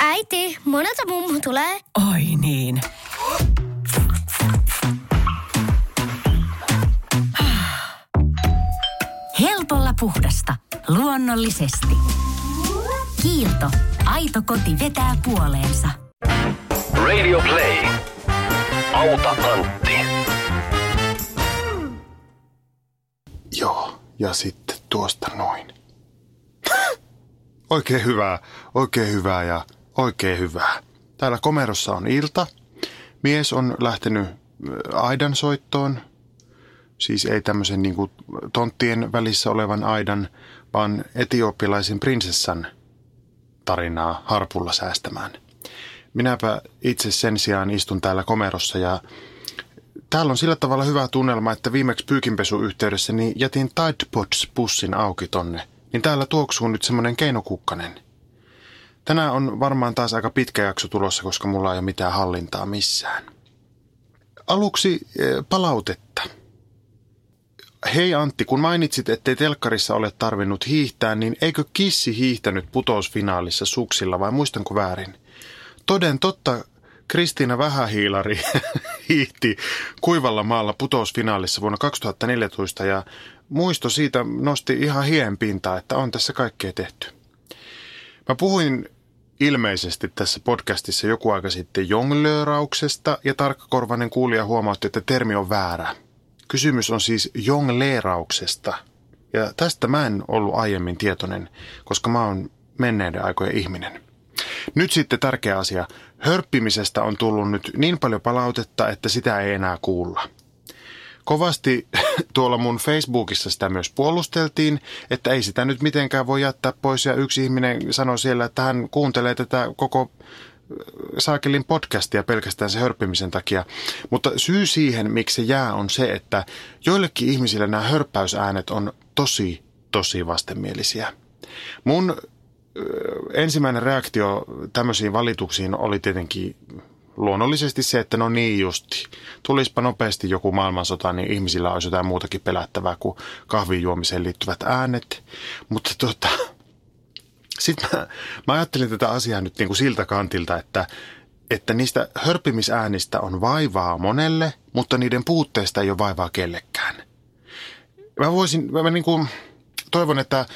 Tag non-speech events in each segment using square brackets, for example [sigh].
Äiti, monelta mummu tulee? Oi niin. Helpolla puhdasta. Luonnollisesti. Kiilto. Aito koti vetää puoleensa. Radio Play. Auta Antti. Joo, ja sitten tuosta noin. Oikein hyvää, oikein hyvää ja oikein hyvää. Täällä komerossa on ilta. Mies on lähtenyt aidan soittoon. Siis ei tämmöisen niin kuin tonttien välissä olevan aidan, vaan etiopilaisen prinsessan tarinaa harpulla säästämään. Minäpä itse sen sijaan istun täällä komerossa ja täällä on sillä tavalla hyvä tunnelma, että viimeksi pyykinpesuyhteydessä niin jätin Tide Pods-pussin auki tonne. Niin täällä tuoksuu nyt semmoinen keinokukkanen. Tänään on varmaan taas aika pitkä jakso tulossa, koska mulla ei ole mitään hallintaa missään. Aluksi palautetta. Hei Antti, kun mainitsit, ettei telkkarissa ole tarvinnut hiihtää, niin eikö kissi hiihtänyt putousfinaalissa suksilla vai muistanko väärin? Toden totta, Kristiina Vähähiilari [laughs] hiihti kuivalla maalla putousfinaalissa vuonna 2014 ja muisto siitä nosti ihan hien pintaa, että on tässä kaikkea tehty. Mä puhuin ilmeisesti tässä podcastissa joku aika sitten jonglöörauksesta ja tarkkakorvainen kuulija huomautti, että termi on väärä. Kysymys on siis jongleerauksesta. Ja tästä mä en ollut aiemmin tietoinen, koska mä oon menneiden aikojen ihminen. Nyt sitten tärkeä asia. Hörppimisestä on tullut nyt niin paljon palautetta, että sitä ei enää kuulla. Kovasti [laughs] tuolla mun Facebookissa sitä myös puolusteltiin, että ei sitä nyt mitenkään voi jättää pois. Ja yksi ihminen sanoi siellä, että hän kuuntelee tätä koko Saakelin podcastia pelkästään se hörppimisen takia. Mutta syy siihen, miksi se jää, on se, että joillekin ihmisille nämä hörppäysäänet on tosi, tosi vastenmielisiä. Mun ensimmäinen reaktio tämmöisiin valituksiin oli tietenkin luonnollisesti se, että no niin justi. Tulispa nopeasti joku maailmansota, niin ihmisillä olisi jotain muutakin pelättävää kuin kahvin juomiseen liittyvät äänet. Mutta tota, sitten mä, mä ajattelin tätä asiaa nyt niin kuin siltä kantilta, että, että niistä hörppimisäänistä on vaivaa monelle, mutta niiden puutteesta ei ole vaivaa kellekään. Mä voisin, mä niin kuin, toivon, että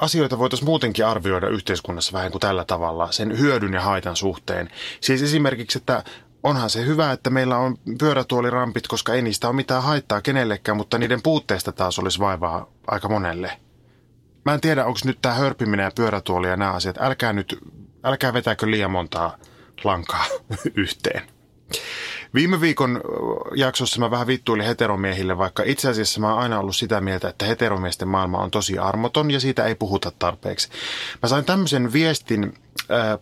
asioita voitaisiin muutenkin arvioida yhteiskunnassa vähän kuin tällä tavalla, sen hyödyn ja haitan suhteen. Siis esimerkiksi, että onhan se hyvä, että meillä on pyörätuolirampit, koska ei niistä ole mitään haittaa kenellekään, mutta niiden puutteesta taas olisi vaivaa aika monelle. Mä en tiedä, onko nyt tämä hörpiminen ja pyörätuoli ja nämä asiat. Älkää nyt, älkää vetääkö liian montaa lankaa [laughs] yhteen. Viime viikon jaksossa mä vähän vittuilin heteromiehille, vaikka itse asiassa mä oon aina ollut sitä mieltä, että heteromiesten maailma on tosi armoton ja siitä ei puhuta tarpeeksi. Mä sain tämmöisen viestin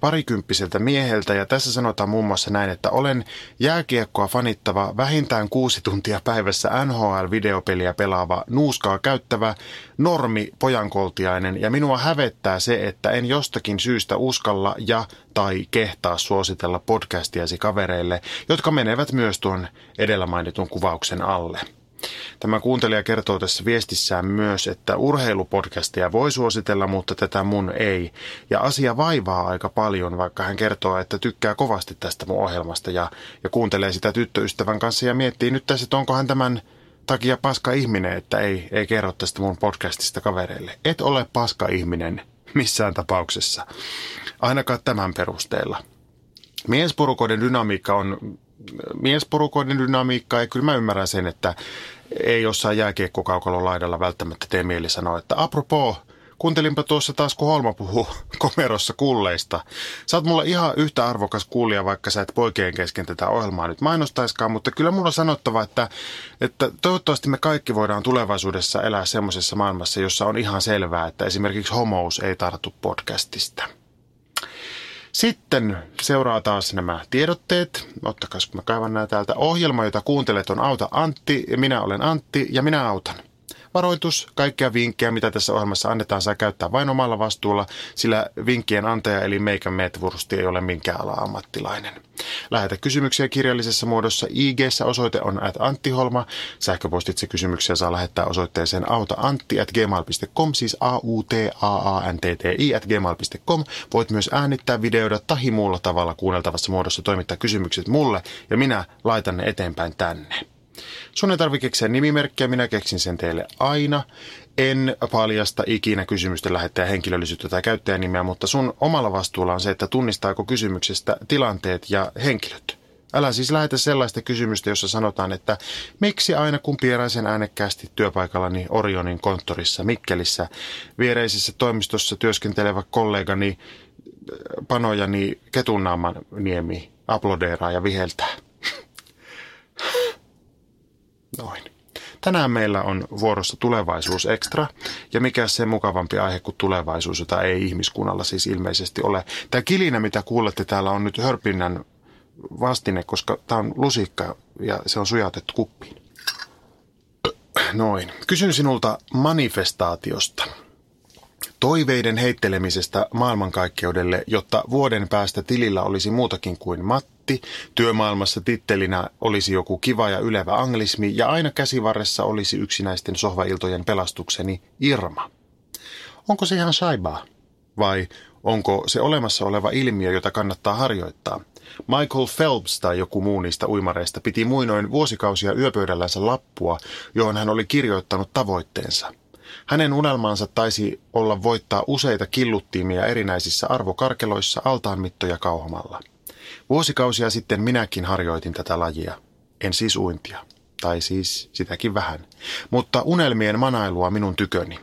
parikymppiseltä mieheltä ja tässä sanotaan muun muassa näin, että olen jääkiekkoa fanittava vähintään kuusi tuntia päivässä NHL-videopeliä pelaava, nuuskaa käyttävä, normi pojankoltiainen ja minua hävettää se, että en jostakin syystä uskalla ja tai kehtaa suositella podcastiasi kavereille, jotka menevät myös tuon edellä mainitun kuvauksen alle. Tämä kuuntelija kertoo tässä viestissään myös, että urheilupodcastia voi suositella, mutta tätä mun ei. Ja asia vaivaa aika paljon, vaikka hän kertoo, että tykkää kovasti tästä mun ohjelmasta ja, ja kuuntelee sitä tyttöystävän kanssa ja miettii nyt tässä, että onko hän tämän takia paska ihminen, että ei, ei kerro tästä mun podcastista kavereille. Et ole paska ihminen missään tapauksessa, ainakaan tämän perusteella. Miesporukoiden dynamiikka on miesporukoiden dynamiikka ja kyllä mä ymmärrän sen, että ei jossain jääkiekkokaukalon laidalla välttämättä tee mieli sanoa, että apropos, kuuntelinpa tuossa taas, kun Holma puhuu [laughs] komerossa kulleista. Sä oot mulla ihan yhtä arvokas kuulija, vaikka sä et poikien kesken tätä ohjelmaa nyt mainostaiskaan, mutta kyllä mulla on sanottava, että, että toivottavasti me kaikki voidaan tulevaisuudessa elää semmoisessa maailmassa, jossa on ihan selvää, että esimerkiksi homous ei tartu podcastista. Sitten seuraa taas nämä tiedotteet. Ottakaa, kun mä kaivan nämä täältä. Ohjelma, jota kuuntelet, on Auta Antti. Minä olen Antti ja minä autan. Varoitus, kaikkia vinkkejä, mitä tässä ohjelmassa annetaan, saa käyttää vain omalla vastuulla, sillä vinkkien antaja eli meikän meetvurusti ei ole minkään ala ammattilainen. Lähetä kysymyksiä kirjallisessa muodossa. ig osoite on at Anttiholma. Sähköpostitse kysymyksiä saa lähettää osoitteeseen autaantti at gmail.com, siis a u t a a n t t i at gmail.com. Voit myös äänittää, videoida tai muulla tavalla kuunneltavassa muodossa toimittaa kysymykset mulle ja minä laitan ne eteenpäin tänne. Sun ei tarvitse keksiä nimimerkkiä, minä keksin sen teille aina. En paljasta ikinä kysymysten lähettäjä henkilöllisyyttä tai käyttäjänimeä, mutta sun omalla vastuulla on se, että tunnistaako kysymyksestä tilanteet ja henkilöt. Älä siis lähetä sellaista kysymystä, jossa sanotaan, että miksi aina kun pieraisen äänekkäästi työpaikallani Orionin konttorissa Mikkelissä viereisessä toimistossa työskentelevä kollegani panojani Ketunnaaman niemi aplodeeraa ja viheltää. Noin. Tänään meillä on vuorossa tulevaisuus ekstra, ja mikä se mukavampi aihe kuin tulevaisuus, jota ei ihmiskunnalla siis ilmeisesti ole. Tämä kilinä, mitä kuulette täällä, on nyt hörpinnän vastine, koska tämä on lusikka ja se on sujautettu kuppiin. Noin. Kysyn sinulta manifestaatiosta. Toiveiden heittelemisestä maailmankaikkeudelle, jotta vuoden päästä tilillä olisi muutakin kuin Matti, työmaailmassa tittelinä olisi joku kiva ja ylevä anglismi ja aina käsivarressa olisi yksinäisten sohvailtojen pelastukseni Irma. Onko se ihan saibaa? Vai onko se olemassa oleva ilmiö, jota kannattaa harjoittaa? Michael Phelps tai joku muu niistä uimareista piti muinoin vuosikausia yöpöydällänsä lappua, johon hän oli kirjoittanut tavoitteensa – hänen unelmansa taisi olla voittaa useita killuttiimia erinäisissä arvokarkeloissa altaanmittoja kauhomalla. Vuosikausia sitten minäkin harjoitin tätä lajia. En siis uintia. Tai siis sitäkin vähän. Mutta unelmien manailua minun tyköni.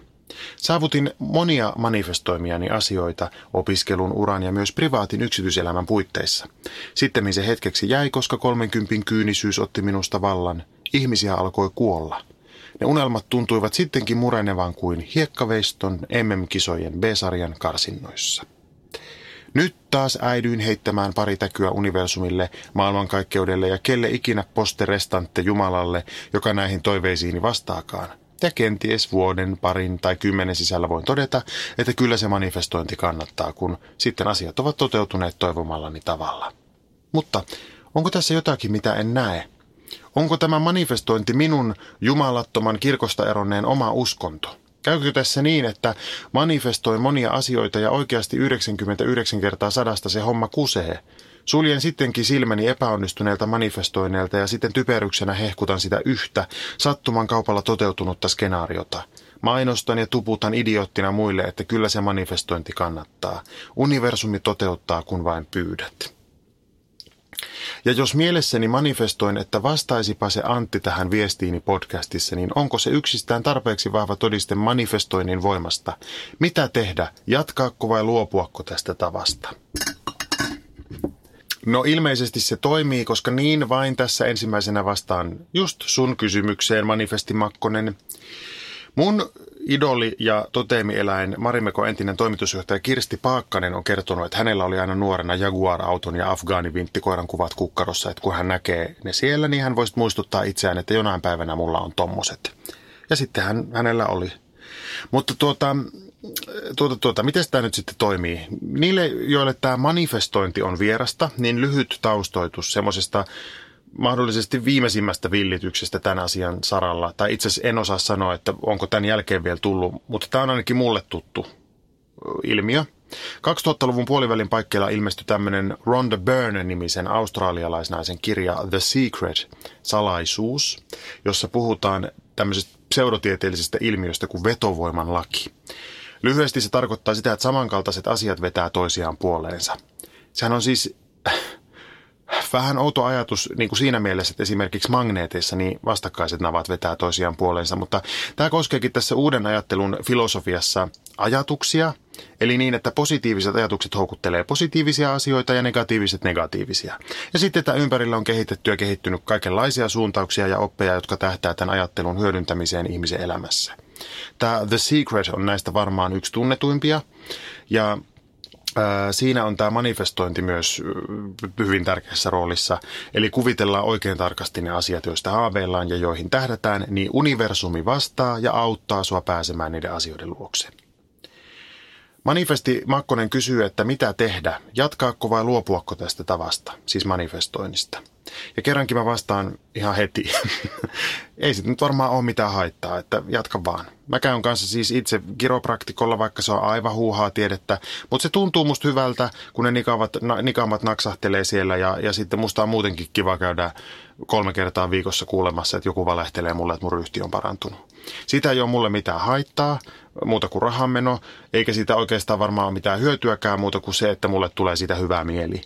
Saavutin monia manifestoimiani asioita opiskelun, uran ja myös privaatin yksityiselämän puitteissa. Sitten se hetkeksi jäi, koska 30 kyynisyys otti minusta vallan. Ihmisiä alkoi kuolla – ne unelmat tuntuivat sittenkin murenevan kuin hiekkaveiston MM-kisojen B-sarjan karsinnoissa. Nyt taas äidyin heittämään pari täkyä universumille, maailmankaikkeudelle ja kelle ikinä posterestante Jumalalle, joka näihin toiveisiini vastaakaan. Ja kenties vuoden, parin tai kymmenen sisällä voin todeta, että kyllä se manifestointi kannattaa, kun sitten asiat ovat toteutuneet toivomallani tavalla. Mutta onko tässä jotakin, mitä en näe? Onko tämä manifestointi minun jumalattoman kirkosta eronneen oma uskonto? Käykö tässä niin, että manifestoin monia asioita ja oikeasti 99 kertaa sadasta se homma kusee? Suljen sittenkin silmäni epäonnistuneelta manifestoineelta ja sitten typeryksenä hehkutan sitä yhtä sattuman kaupalla toteutunutta skenaariota. Mainostan ja tuputan idioottina muille, että kyllä se manifestointi kannattaa. Universumi toteuttaa, kun vain pyydät. Ja jos mielessäni manifestoin, että vastaisipa se Antti tähän viestiini podcastissa, niin onko se yksistään tarpeeksi vahva todiste manifestoinnin voimasta? Mitä tehdä? Jatkaako vai luopuako tästä tavasta? No ilmeisesti se toimii, koska niin vain tässä ensimmäisenä vastaan just sun kysymykseen, Manifesti Makkonen. Mun idoli ja toteemieläin Marimeko entinen toimitusjohtaja Kirsti Paakkanen on kertonut, että hänellä oli aina nuorena Jaguar-auton ja afgaanivinttikoiran kuvat kukkarossa, että kun hän näkee ne siellä, niin hän voisi muistuttaa itseään, että jonain päivänä mulla on tommoset. Ja sitten hän, hänellä oli. Mutta tuota, tuota, tuota, miten tämä nyt sitten toimii? Niille, joille tämä manifestointi on vierasta, niin lyhyt taustoitus semmoisesta mahdollisesti viimeisimmästä villityksestä tämän asian saralla, tai itse asiassa en osaa sanoa, että onko tämän jälkeen vielä tullut, mutta tämä on ainakin mulle tuttu ilmiö. 2000-luvun puolivälin paikkeilla ilmestyi tämmöinen Rhonda Byrne-nimisen australialaisnaisen kirja The Secret, salaisuus, jossa puhutaan tämmöisestä pseudotieteellisestä ilmiöstä kuin vetovoiman laki. Lyhyesti se tarkoittaa sitä, että samankaltaiset asiat vetää toisiaan puoleensa. Sehän on siis vähän outo ajatus niin kuin siinä mielessä, että esimerkiksi magneeteissa niin vastakkaiset navat vetää toisiaan puoleensa, mutta tämä koskeekin tässä uuden ajattelun filosofiassa ajatuksia, eli niin, että positiiviset ajatukset houkuttelee positiivisia asioita ja negatiiviset negatiivisia. Ja sitten tämä ympärillä on kehitetty ja kehittynyt kaikenlaisia suuntauksia ja oppeja, jotka tähtää tämän ajattelun hyödyntämiseen ihmisen elämässä. Tämä The Secret on näistä varmaan yksi tunnetuimpia, ja Siinä on tämä manifestointi myös hyvin tärkeässä roolissa. Eli kuvitellaan oikein tarkasti ne asiat, joista haaveillaan ja joihin tähdätään, niin universumi vastaa ja auttaa sua pääsemään niiden asioiden luokse. Manifesti Makkonen kysyy, että mitä tehdä, jatkaako vai luopuako tästä tavasta, siis manifestoinnista. Ja kerrankin mä vastaan ihan heti. [laughs] Ei sitten nyt varmaan ole mitään haittaa, että jatka vaan. Mä käyn kanssa siis itse kiropraktikolla, vaikka se on aivan huuhaa tiedettä, mutta se tuntuu musta hyvältä, kun ne nikavat, na, nikaamat naksahtelee siellä ja, ja sitten musta on muutenkin kiva käydä kolme kertaa viikossa kuulemassa, että joku valehtelee mulle, että mun ryhti on parantunut. Siitä ei ole mulle mitään haittaa, muuta kuin rahanmeno, eikä siitä oikeastaan varmaan ole mitään hyötyäkään muuta kuin se, että mulle tulee siitä hyvää mieli.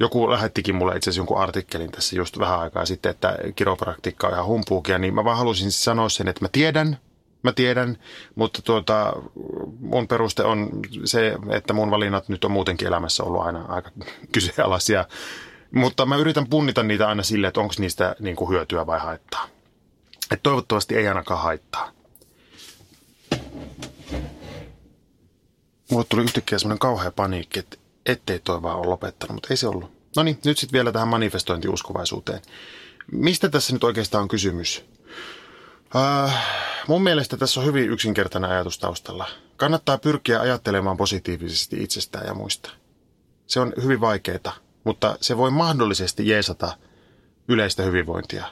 Joku lähettikin mulle itse asiassa jonkun artikkelin tässä just vähän aikaa sitten, että kiropraktiikka on ihan humpuukia, niin mä vaan halusin sanoa sen, että mä tiedän, mä tiedän, mutta tuota, mun peruste on se, että mun valinnat nyt on muutenkin elämässä ollut aina aika [laughs] kyseenalaisia. Mutta mä yritän punnita niitä aina sille, että onko niistä niin kuin hyötyä vai haittaa. Et toivottavasti ei ainakaan haittaa. Mulle tuli yhtäkkiä semmoinen kauhea paniikki, että ettei toi vaan ole lopettanut, mutta ei se ollut. No niin, nyt sitten vielä tähän manifestointiuskovaisuuteen. Mistä tässä nyt oikeastaan on kysymys? Äh, mun mielestä tässä on hyvin yksinkertainen ajatus taustalla. Kannattaa pyrkiä ajattelemaan positiivisesti itsestään ja muista. Se on hyvin vaikeaa, mutta se voi mahdollisesti jeesata yleistä hyvinvointia.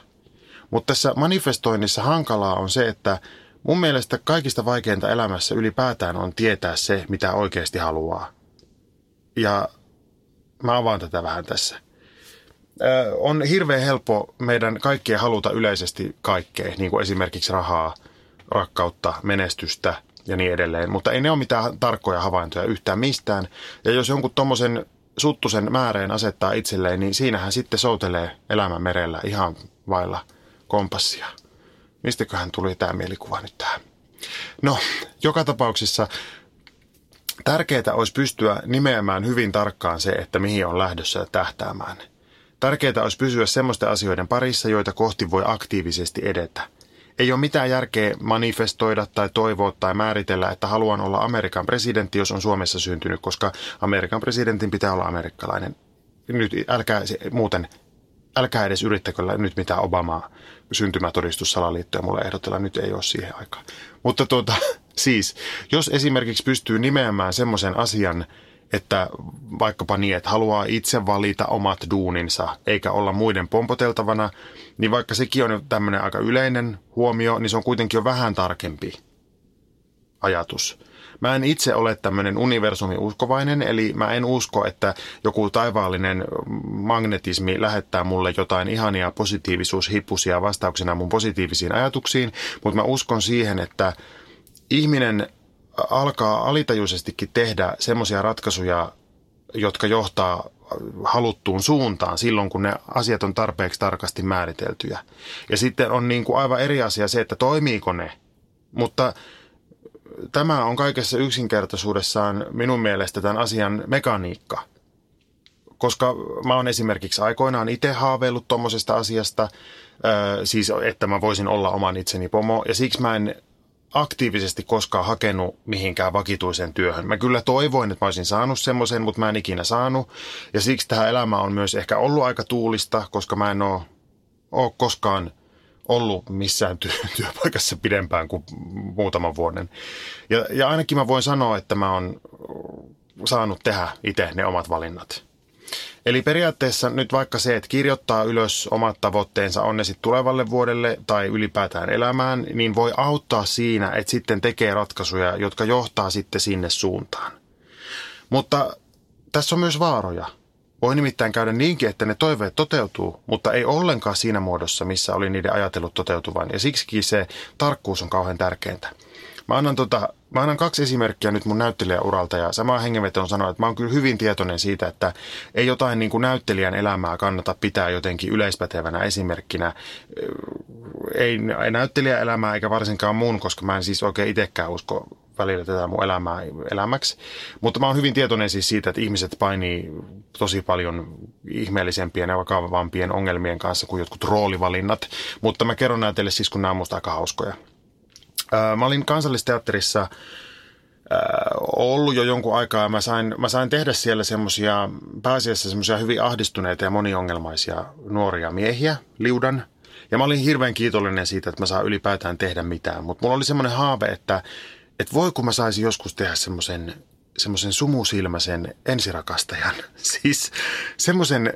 Mutta tässä manifestoinnissa hankalaa on se, että mun mielestä kaikista vaikeinta elämässä ylipäätään on tietää se, mitä oikeasti haluaa. Ja mä avaan tätä vähän tässä. On hirveän helppo meidän kaikkien haluta yleisesti kaikkea, niin kuin esimerkiksi rahaa, rakkautta, menestystä ja niin edelleen. Mutta ei ne ole mitään tarkkoja havaintoja yhtään mistään. Ja jos jonkun tuommoisen suttusen määreen asettaa itselleen, niin siinähän sitten soutelee elämän merellä ihan vailla kompassia. Mistäköhän tuli tämä mielikuva nyt tähän? No, joka tapauksessa tärkeää olisi pystyä nimeämään hyvin tarkkaan se, että mihin on lähdössä tähtäämään. Tärkeää olisi pysyä semmoisten asioiden parissa, joita kohti voi aktiivisesti edetä. Ei ole mitään järkeä manifestoida tai toivoa tai määritellä, että haluan olla Amerikan presidentti, jos on Suomessa syntynyt, koska Amerikan presidentin pitää olla amerikkalainen. Nyt älkää muuten, älkää edes yrittäkö nyt mitään Obamaa syntymätodistussalaliittoja mulle ehdotella, nyt ei ole siihen aikaan. Mutta tuota, [laughs] siis, jos esimerkiksi pystyy nimeämään semmoisen asian, että vaikkapa niin, että haluaa itse valita omat duuninsa eikä olla muiden pompoteltavana, niin vaikka sekin on tämmöinen aika yleinen huomio, niin se on kuitenkin jo vähän tarkempi ajatus. Mä en itse ole tämmöinen universumi-uskovainen, eli mä en usko, että joku taivaallinen magnetismi lähettää mulle jotain ihania positiivisuushippusia vastauksena mun positiivisiin ajatuksiin, mutta mä uskon siihen, että ihminen alkaa alitajuisestikin tehdä semmoisia ratkaisuja, jotka johtaa haluttuun suuntaan silloin, kun ne asiat on tarpeeksi tarkasti määriteltyjä. Ja sitten on niin kuin aivan eri asia se, että toimiiko ne. Mutta tämä on kaikessa yksinkertaisuudessaan minun mielestä tämän asian mekaniikka. Koska mä oon esimerkiksi aikoinaan itse haaveillut tuommoisesta asiasta, siis että mä voisin olla oman itseni pomo, ja siksi mä en aktiivisesti koskaan hakenut mihinkään vakituiseen työhön. Mä kyllä toivoin, että mä olisin saanut semmoisen, mutta mä en ikinä saanut. Ja siksi tähän elämä on myös ehkä ollut aika tuulista, koska mä en ole, ole koskaan ollut missään työ, [laughs] työpaikassa pidempään kuin muutaman vuoden. Ja, ja ainakin mä voin sanoa, että mä oon saanut tehdä itse ne omat valinnat. Eli periaatteessa nyt vaikka se, että kirjoittaa ylös omat tavoitteensa, on ne sitten tulevalle vuodelle tai ylipäätään elämään, niin voi auttaa siinä, että sitten tekee ratkaisuja, jotka johtaa sitten sinne suuntaan. Mutta tässä on myös vaaroja. Voi nimittäin käydä niinkin, että ne toiveet toteutuu, mutta ei ollenkaan siinä muodossa, missä oli niiden ajatellut toteutuvan. Ja siksi se tarkkuus on kauhean tärkeintä. Mä annan, tota, mä annan kaksi esimerkkiä nyt mun näyttelijäuralta ja sama hengenveto on sanoa, että mä oon kyllä hyvin tietoinen siitä, että ei jotain niin kuin näyttelijän elämää kannata pitää jotenkin yleispätevänä esimerkkinä. Ei, ei näyttelijäelämää eikä varsinkaan muun, koska mä en siis oikein itsekään usko välillä tätä mun elämää elämäksi. Mutta mä oon hyvin tietoinen siis siitä, että ihmiset painii tosi paljon ihmeellisempien ja vakavampien ongelmien kanssa kuin jotkut roolivalinnat. Mutta mä kerron nämä teille siis, kun nämä on musta aika hauskoja. Mä olin kansallisteatterissa ollut jo jonkun aikaa ja mä sain, mä sain tehdä siellä semmoisia, pääasiassa semmoisia hyvin ahdistuneita ja moniongelmaisia nuoria miehiä, liudan. Ja mä olin hirveän kiitollinen siitä, että mä saan ylipäätään tehdä mitään. Mutta mulla oli semmoinen haave, että, että voi kun mä saisin joskus tehdä semmoisen semmoisen sumusilmäisen ensirakastajan. [laughs] Siis semmoisen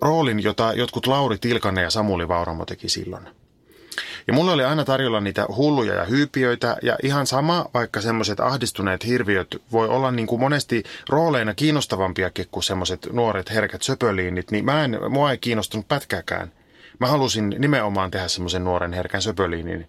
roolin, jota jotkut Lauri Tilkanne ja Samuli Vauramo teki silloin. Ja mulla oli aina tarjolla niitä hulluja ja hyypiöitä ja ihan sama, vaikka semmoiset ahdistuneet hirviöt voi olla niin kuin monesti rooleina kiinnostavampiakin kuin semmoiset nuoret herkät söpöliinit, niin mä en, mua ei kiinnostunut pätkääkään. Mä halusin nimenomaan tehdä semmoisen nuoren herkän söpöliinin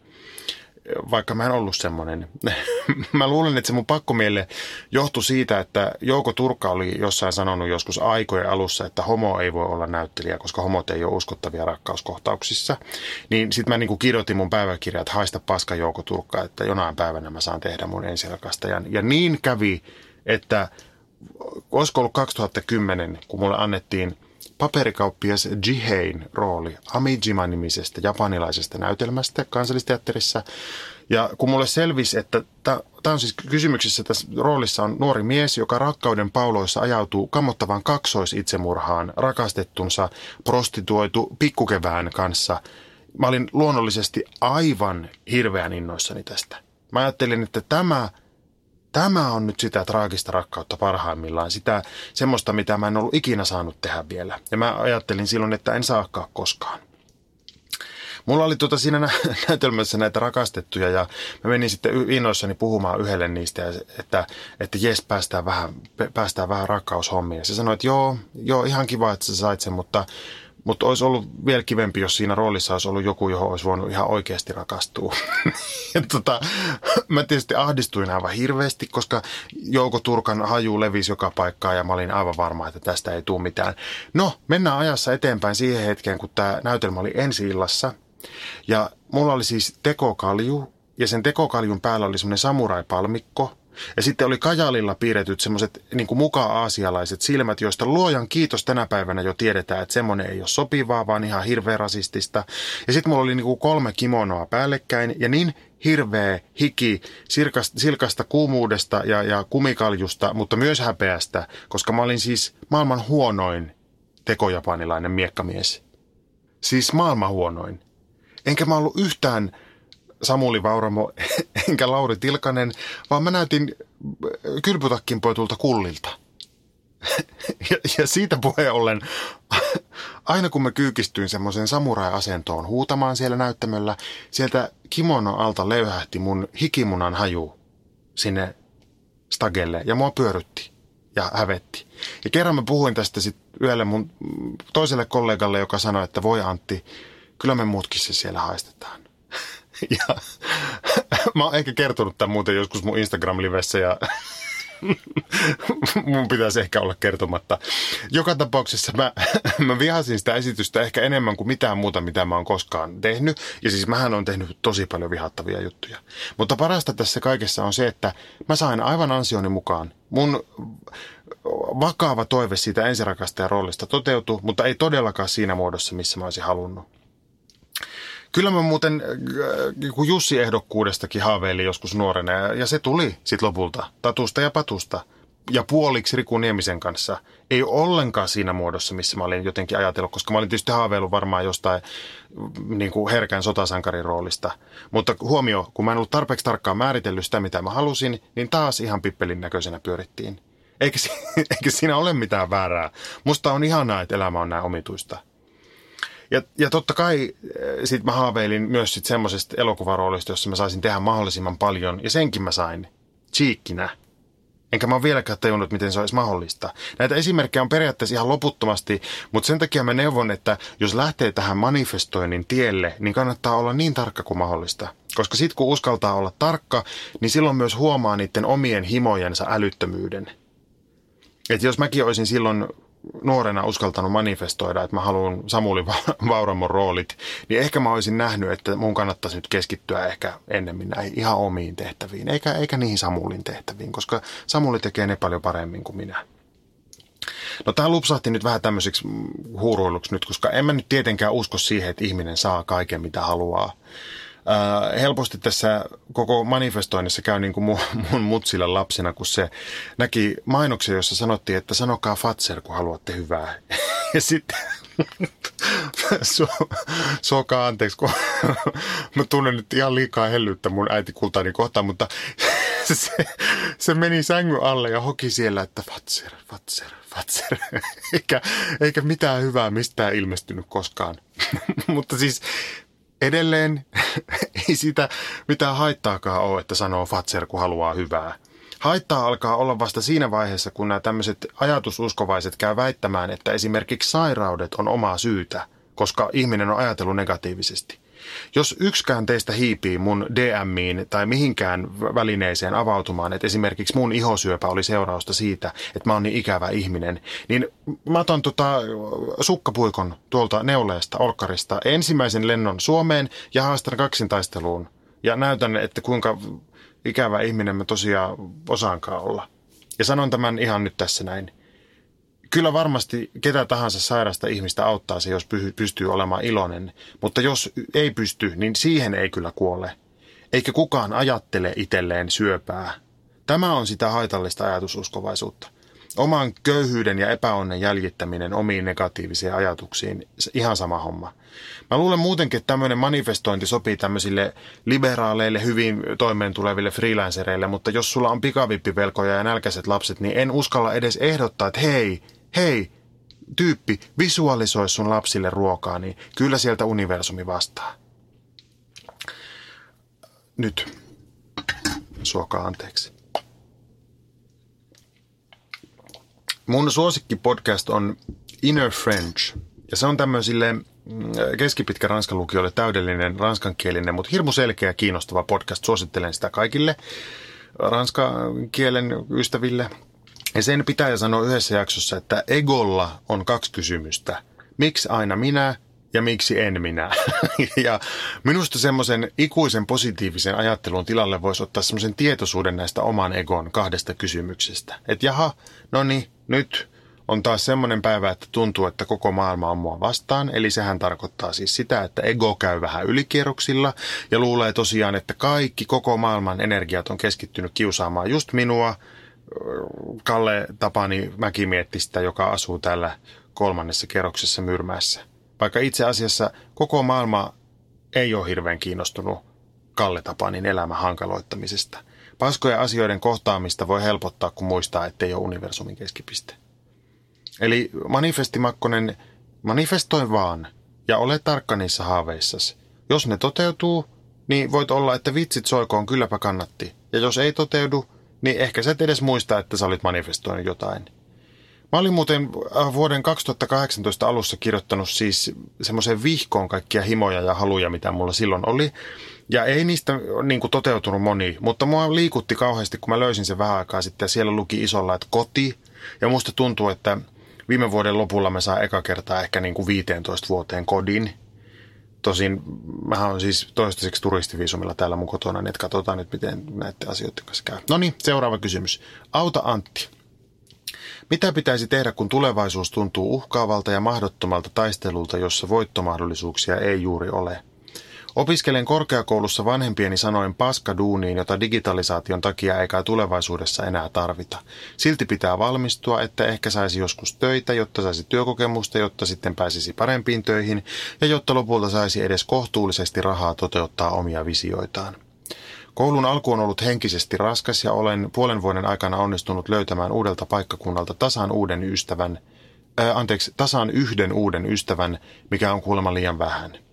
vaikka mä en ollut semmoinen. [laughs] mä luulen, että se mun pakkomielle johtui siitä, että Jouko Turkka oli jossain sanonut joskus aikojen alussa, että homo ei voi olla näyttelijä, koska homot ei ole uskottavia rakkauskohtauksissa. Niin sitten mä niin kirjoitin mun päiväkirjaa, että haista paska Jouko Turkka, että jonain päivänä mä saan tehdä mun ensirakastajan. Ja niin kävi, että olisiko ollut 2010, kun mulle annettiin – paperikauppias Jihein rooli Amijima-nimisestä japanilaisesta näytelmästä kansallisteatterissa. Ja kun mulle selvisi, että tämä on siis kysymyksessä, tässä roolissa on nuori mies, joka rakkauden pauloissa ajautuu kammottavaan kaksoisitsemurhaan rakastettunsa prostituoitu pikkukevään kanssa. Mä olin luonnollisesti aivan hirveän innoissani tästä. Mä ajattelin, että tämä – tämä on nyt sitä traagista rakkautta parhaimmillaan, sitä semmoista, mitä mä en ollut ikinä saanut tehdä vielä. Ja mä ajattelin silloin, että en saakaan koskaan. Mulla oli tuota siinä [laughs] näytelmässä näitä rakastettuja ja mä menin sitten innoissani puhumaan yhdelle niistä, että, että jes, päästään vähän, päästään vähän rakkaushommiin. Ja se sanoi, että joo, joo, ihan kiva, että sä sait sen, mutta mutta olisi ollut vielä kivempi, jos siinä roolissa olisi ollut joku, johon olisi voinut ihan oikeasti rakastua. [laughs] ja tota, mä tietysti ahdistuin aivan hirveästi, koska Jouko Turkan haju levisi joka paikkaan ja mä olin aivan varma, että tästä ei tule mitään. No, mennään ajassa eteenpäin siihen hetkeen, kun tämä näytelmä oli ensi illassa. Ja mulla oli siis tekokalju ja sen tekokaljun päällä oli semmoinen samurai-palmikko – ja sitten oli Kajalilla piirretyt semmoiset niin muka-aasialaiset silmät, joista luojan kiitos tänä päivänä jo tiedetään, että semmoinen ei ole sopivaa, vaan ihan hirveä rasistista. Ja sitten mulla oli niin kuin kolme kimonoa päällekkäin ja niin hirveä hiki silkasta, silkasta kuumuudesta ja, ja kumikaljusta, mutta myös häpeästä, koska mä olin siis maailman huonoin tekojapanilainen miekkamies. Siis maailman huonoin. Enkä mä ollut yhtään Samuli Vauramo [laughs] enkä Lauri Tilkanen, vaan mä näytin kylpytakkin poitulta kullilta. [laughs] ja, ja siitä puheen ollen, [laughs] aina kun mä kyykistyin semmoiseen samurai-asentoon huutamaan siellä näyttämöllä, sieltä kimono alta löyhähti mun hikimunan haju sinne stagelle ja mua pyörytti ja hävetti. Ja kerran mä puhuin tästä sitten yhdelle mun toiselle kollegalle, joka sanoi, että voi Antti, kyllä me muutkin se siellä haistetaan. [laughs] Ja mä oon ehkä kertonut tämän muuten joskus mun Instagram-livessä ja [laughs] mun pitäisi ehkä olla kertomatta. Joka tapauksessa mä, [laughs] mä vihasin sitä esitystä ehkä enemmän kuin mitään muuta, mitä mä oon koskaan tehnyt. Ja siis mähän on tehnyt tosi paljon vihattavia juttuja. Mutta parasta tässä kaikessa on se, että mä sain aivan ansioni mukaan. Mun vakava toive siitä ensirakastajan roolista toteutui, mutta ei todellakaan siinä muodossa, missä mä olisin halunnut. Kyllä mä muuten äh, Jussi-ehdokkuudestakin haaveilin joskus nuorena ja se tuli sitten lopulta tatusta ja patusta ja puoliksi Riku Niemisen kanssa. Ei ollenkaan siinä muodossa, missä mä olin jotenkin ajatellut, koska mä olin tietysti haaveillut varmaan jostain niin kuin herkän sotasankarin roolista. Mutta huomio, kun mä en ollut tarpeeksi tarkkaan määritellyt sitä, mitä mä halusin, niin taas ihan pippelin näköisenä pyörittiin. Eikä, [laughs] eikä siinä ole mitään väärää. Musta on ihanaa, että elämä on näin omituista. Ja, ja totta kai eh, sit mä haaveilin myös sit semmoisesta elokuvaroolista, jossa mä saisin tehdä mahdollisimman paljon. Ja senkin mä sain chiikkinä. Enkä mä ole vieläkään tajunnut, miten se olisi mahdollista. Näitä esimerkkejä on periaatteessa ihan loputtomasti, mutta sen takia mä neuvon, että jos lähtee tähän manifestoinnin tielle, niin kannattaa olla niin tarkka kuin mahdollista. Koska sit kun uskaltaa olla tarkka, niin silloin myös huomaa niiden omien himojensa älyttömyyden. Et jos mäkin olisin silloin nuorena uskaltanut manifestoida, että mä haluan Samuli [laughs] Vauramon roolit, niin ehkä mä olisin nähnyt, että mun kannattaisi nyt keskittyä ehkä ennemmin näihin ihan omiin tehtäviin, eikä, eikä niihin Samulin tehtäviin, koska Samuli tekee ne paljon paremmin kuin minä. No tämä lupsahti nyt vähän tämmöiseksi huuruiluksi nyt, koska en mä nyt tietenkään usko siihen, että ihminen saa kaiken mitä haluaa. Äh, helposti tässä koko manifestoinnissa käy niin kuin mun, [laughs] mun mutsille lapsena, kun se näki mainoksen, jossa sanottiin, että sanokaa Fatser, kun haluatte hyvää. [laughs] Ja sitten [laughs] Su, suokaa anteeksi, kun mä tunnen nyt ihan liikaa hellyyttä mun äiti kultaani kohtaan, mutta se, se meni sängyn alle ja hoki siellä, että Fatser, Fatser, Fatser. Eikä, eikä mitään hyvää mistään ilmestynyt koskaan. mutta siis edelleen [laughs] ei sitä mitään haittaakaan ole, että sanoo Fatser, kun haluaa hyvää. Haittaa alkaa olla vasta siinä vaiheessa, kun nämä tämmöiset ajatususkovaiset käy väittämään, että esimerkiksi sairaudet on omaa syytä, koska ihminen on ajatellut negatiivisesti. Jos yksikään teistä hiipii mun DMiin tai mihinkään välineeseen avautumaan, että esimerkiksi mun ihosyöpä oli seurausta siitä, että mä oon niin ikävä ihminen, niin mä otan tota sukkapuikon tuolta neuleesta, olkkarista, ensimmäisen lennon Suomeen ja haastan kaksintaisteluun. Ja näytän, että kuinka ikävä ihminen mä tosiaan osaankaan olla. Ja sanon tämän ihan nyt tässä näin. Kyllä varmasti ketä tahansa sairasta ihmistä auttaa se, jos pystyy olemaan iloinen, mutta jos ei pysty, niin siihen ei kyllä kuole. Eikä kukaan ajattele itselleen syöpää. Tämä on sitä haitallista ajatususkovaisuutta. Oman köyhyyden ja epäonnen jäljittäminen omiin negatiivisiin ajatuksiin, ihan sama homma. Mä luulen muutenkin, että tämmöinen manifestointi sopii tämmöisille liberaaleille, hyvin toimeen tuleville freelancereille, mutta jos sulla on pikavippivelkoja ja nälkäiset lapset, niin en uskalla edes ehdottaa, että hei, hei, tyyppi, visualisoi sun lapsille ruokaa, niin kyllä sieltä universumi vastaa. Nyt. Suokaa anteeksi. Mun suosikki podcast on Inner French. Ja se on tämmöisille mm, keskipitkä ranskan lukijoille täydellinen ranskankielinen, mutta hirmu selkeä kiinnostava podcast. Suosittelen sitä kaikille ranskan kielen ystäville. Ja sen pitää sanoa yhdessä jaksossa, että egolla on kaksi kysymystä. Miksi aina minä ja miksi en minä? [laughs] ja minusta semmoisen ikuisen positiivisen ajattelun tilalle voisi ottaa semmoisen tietoisuuden näistä oman egon kahdesta kysymyksestä. Että jaha, no niin, nyt on taas semmoinen päivä, että tuntuu, että koko maailma on mua vastaan. Eli sehän tarkoittaa siis sitä, että ego käy vähän ylikierroksilla ja luulee tosiaan, että kaikki koko maailman energiat on keskittynyt kiusaamaan just minua, Kalle Tapani Mäkimiettistä, joka asuu täällä kolmannessa kerroksessa Myrmässä. Vaikka itse asiassa koko maailma ei ole hirveän kiinnostunut Kalle Tapanin elämän hankaloittamisesta. Paskoja asioiden kohtaamista voi helpottaa, kun muistaa, ettei ole universumin keskipiste. Eli manifesti Makkonen, manifestoi vaan ja ole tarkka niissä haaveissasi. Jos ne toteutuu, niin voit olla, että vitsit soikoon kylläpä kannatti. Ja jos ei toteudu, niin ehkä sä et edes muista, että sä olit manifestoinut jotain. Mä olin muuten äh, vuoden 2018 alussa kirjoittanut siis semmoiseen vihkoon kaikkia himoja ja haluja, mitä mulla silloin oli. Ja ei niistä niin kuin, toteutunut moni, mutta mua liikutti kauheasti, kun mä löysin sen vähän aikaa sitten ja siellä luki isolla, että koti. Ja musta tuntuu, että viime vuoden lopulla mä saan eka kertaa ehkä niin kuin 15 vuoteen kodin. Tosin mä on siis toistaiseksi turistiviisumilla täällä mun kotona, niin että katsotaan nyt, miten näiden asioiden kanssa käy. No niin, seuraava kysymys. Auta Antti. Mitä pitäisi tehdä, kun tulevaisuus tuntuu uhkaavalta ja mahdottomalta taistelulta, jossa voittomahdollisuuksia ei juuri ole? Opiskelen korkeakoulussa vanhempieni sanoin paskaduuniin, jota digitalisaation takia eikä tulevaisuudessa enää tarvita. Silti pitää valmistua, että ehkä saisi joskus töitä, jotta saisi työkokemusta, jotta sitten pääsisi parempiin töihin ja jotta lopulta saisi edes kohtuullisesti rahaa toteuttaa omia visioitaan. Koulun alku on ollut henkisesti raskas ja olen puolen vuoden aikana onnistunut löytämään uudelta paikkakunnalta tasan uuden ystävän, ää, anteeksi, tasan yhden uuden ystävän, mikä on kuulemma liian vähän –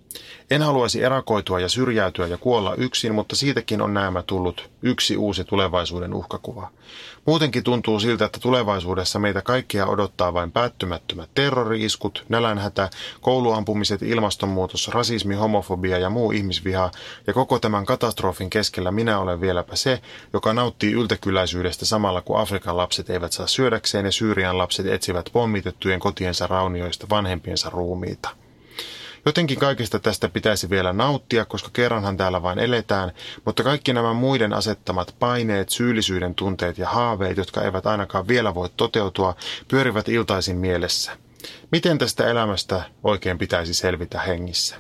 en haluaisi erakoitua ja syrjäytyä ja kuolla yksin, mutta siitäkin on näemä tullut yksi uusi tulevaisuuden uhkakuva. Muutenkin tuntuu siltä, että tulevaisuudessa meitä kaikkia odottaa vain päättymättömät terroriiskut, nälänhätä, kouluampumiset, ilmastonmuutos, rasismi, homofobia ja muu ihmisviha, ja koko tämän katastrofin keskellä minä olen vieläpä se, joka nauttii yltäkyläisyydestä samalla kun Afrikan lapset eivät saa syödäkseen ja Syyrian lapset etsivät pommitettujen kotiensa raunioista vanhempiensa ruumiita. Jotenkin kaikesta tästä pitäisi vielä nauttia, koska kerranhan täällä vain eletään, mutta kaikki nämä muiden asettamat paineet, syyllisyyden tunteet ja haaveet, jotka eivät ainakaan vielä voi toteutua, pyörivät iltaisin mielessä. Miten tästä elämästä oikein pitäisi selvitä hengissä?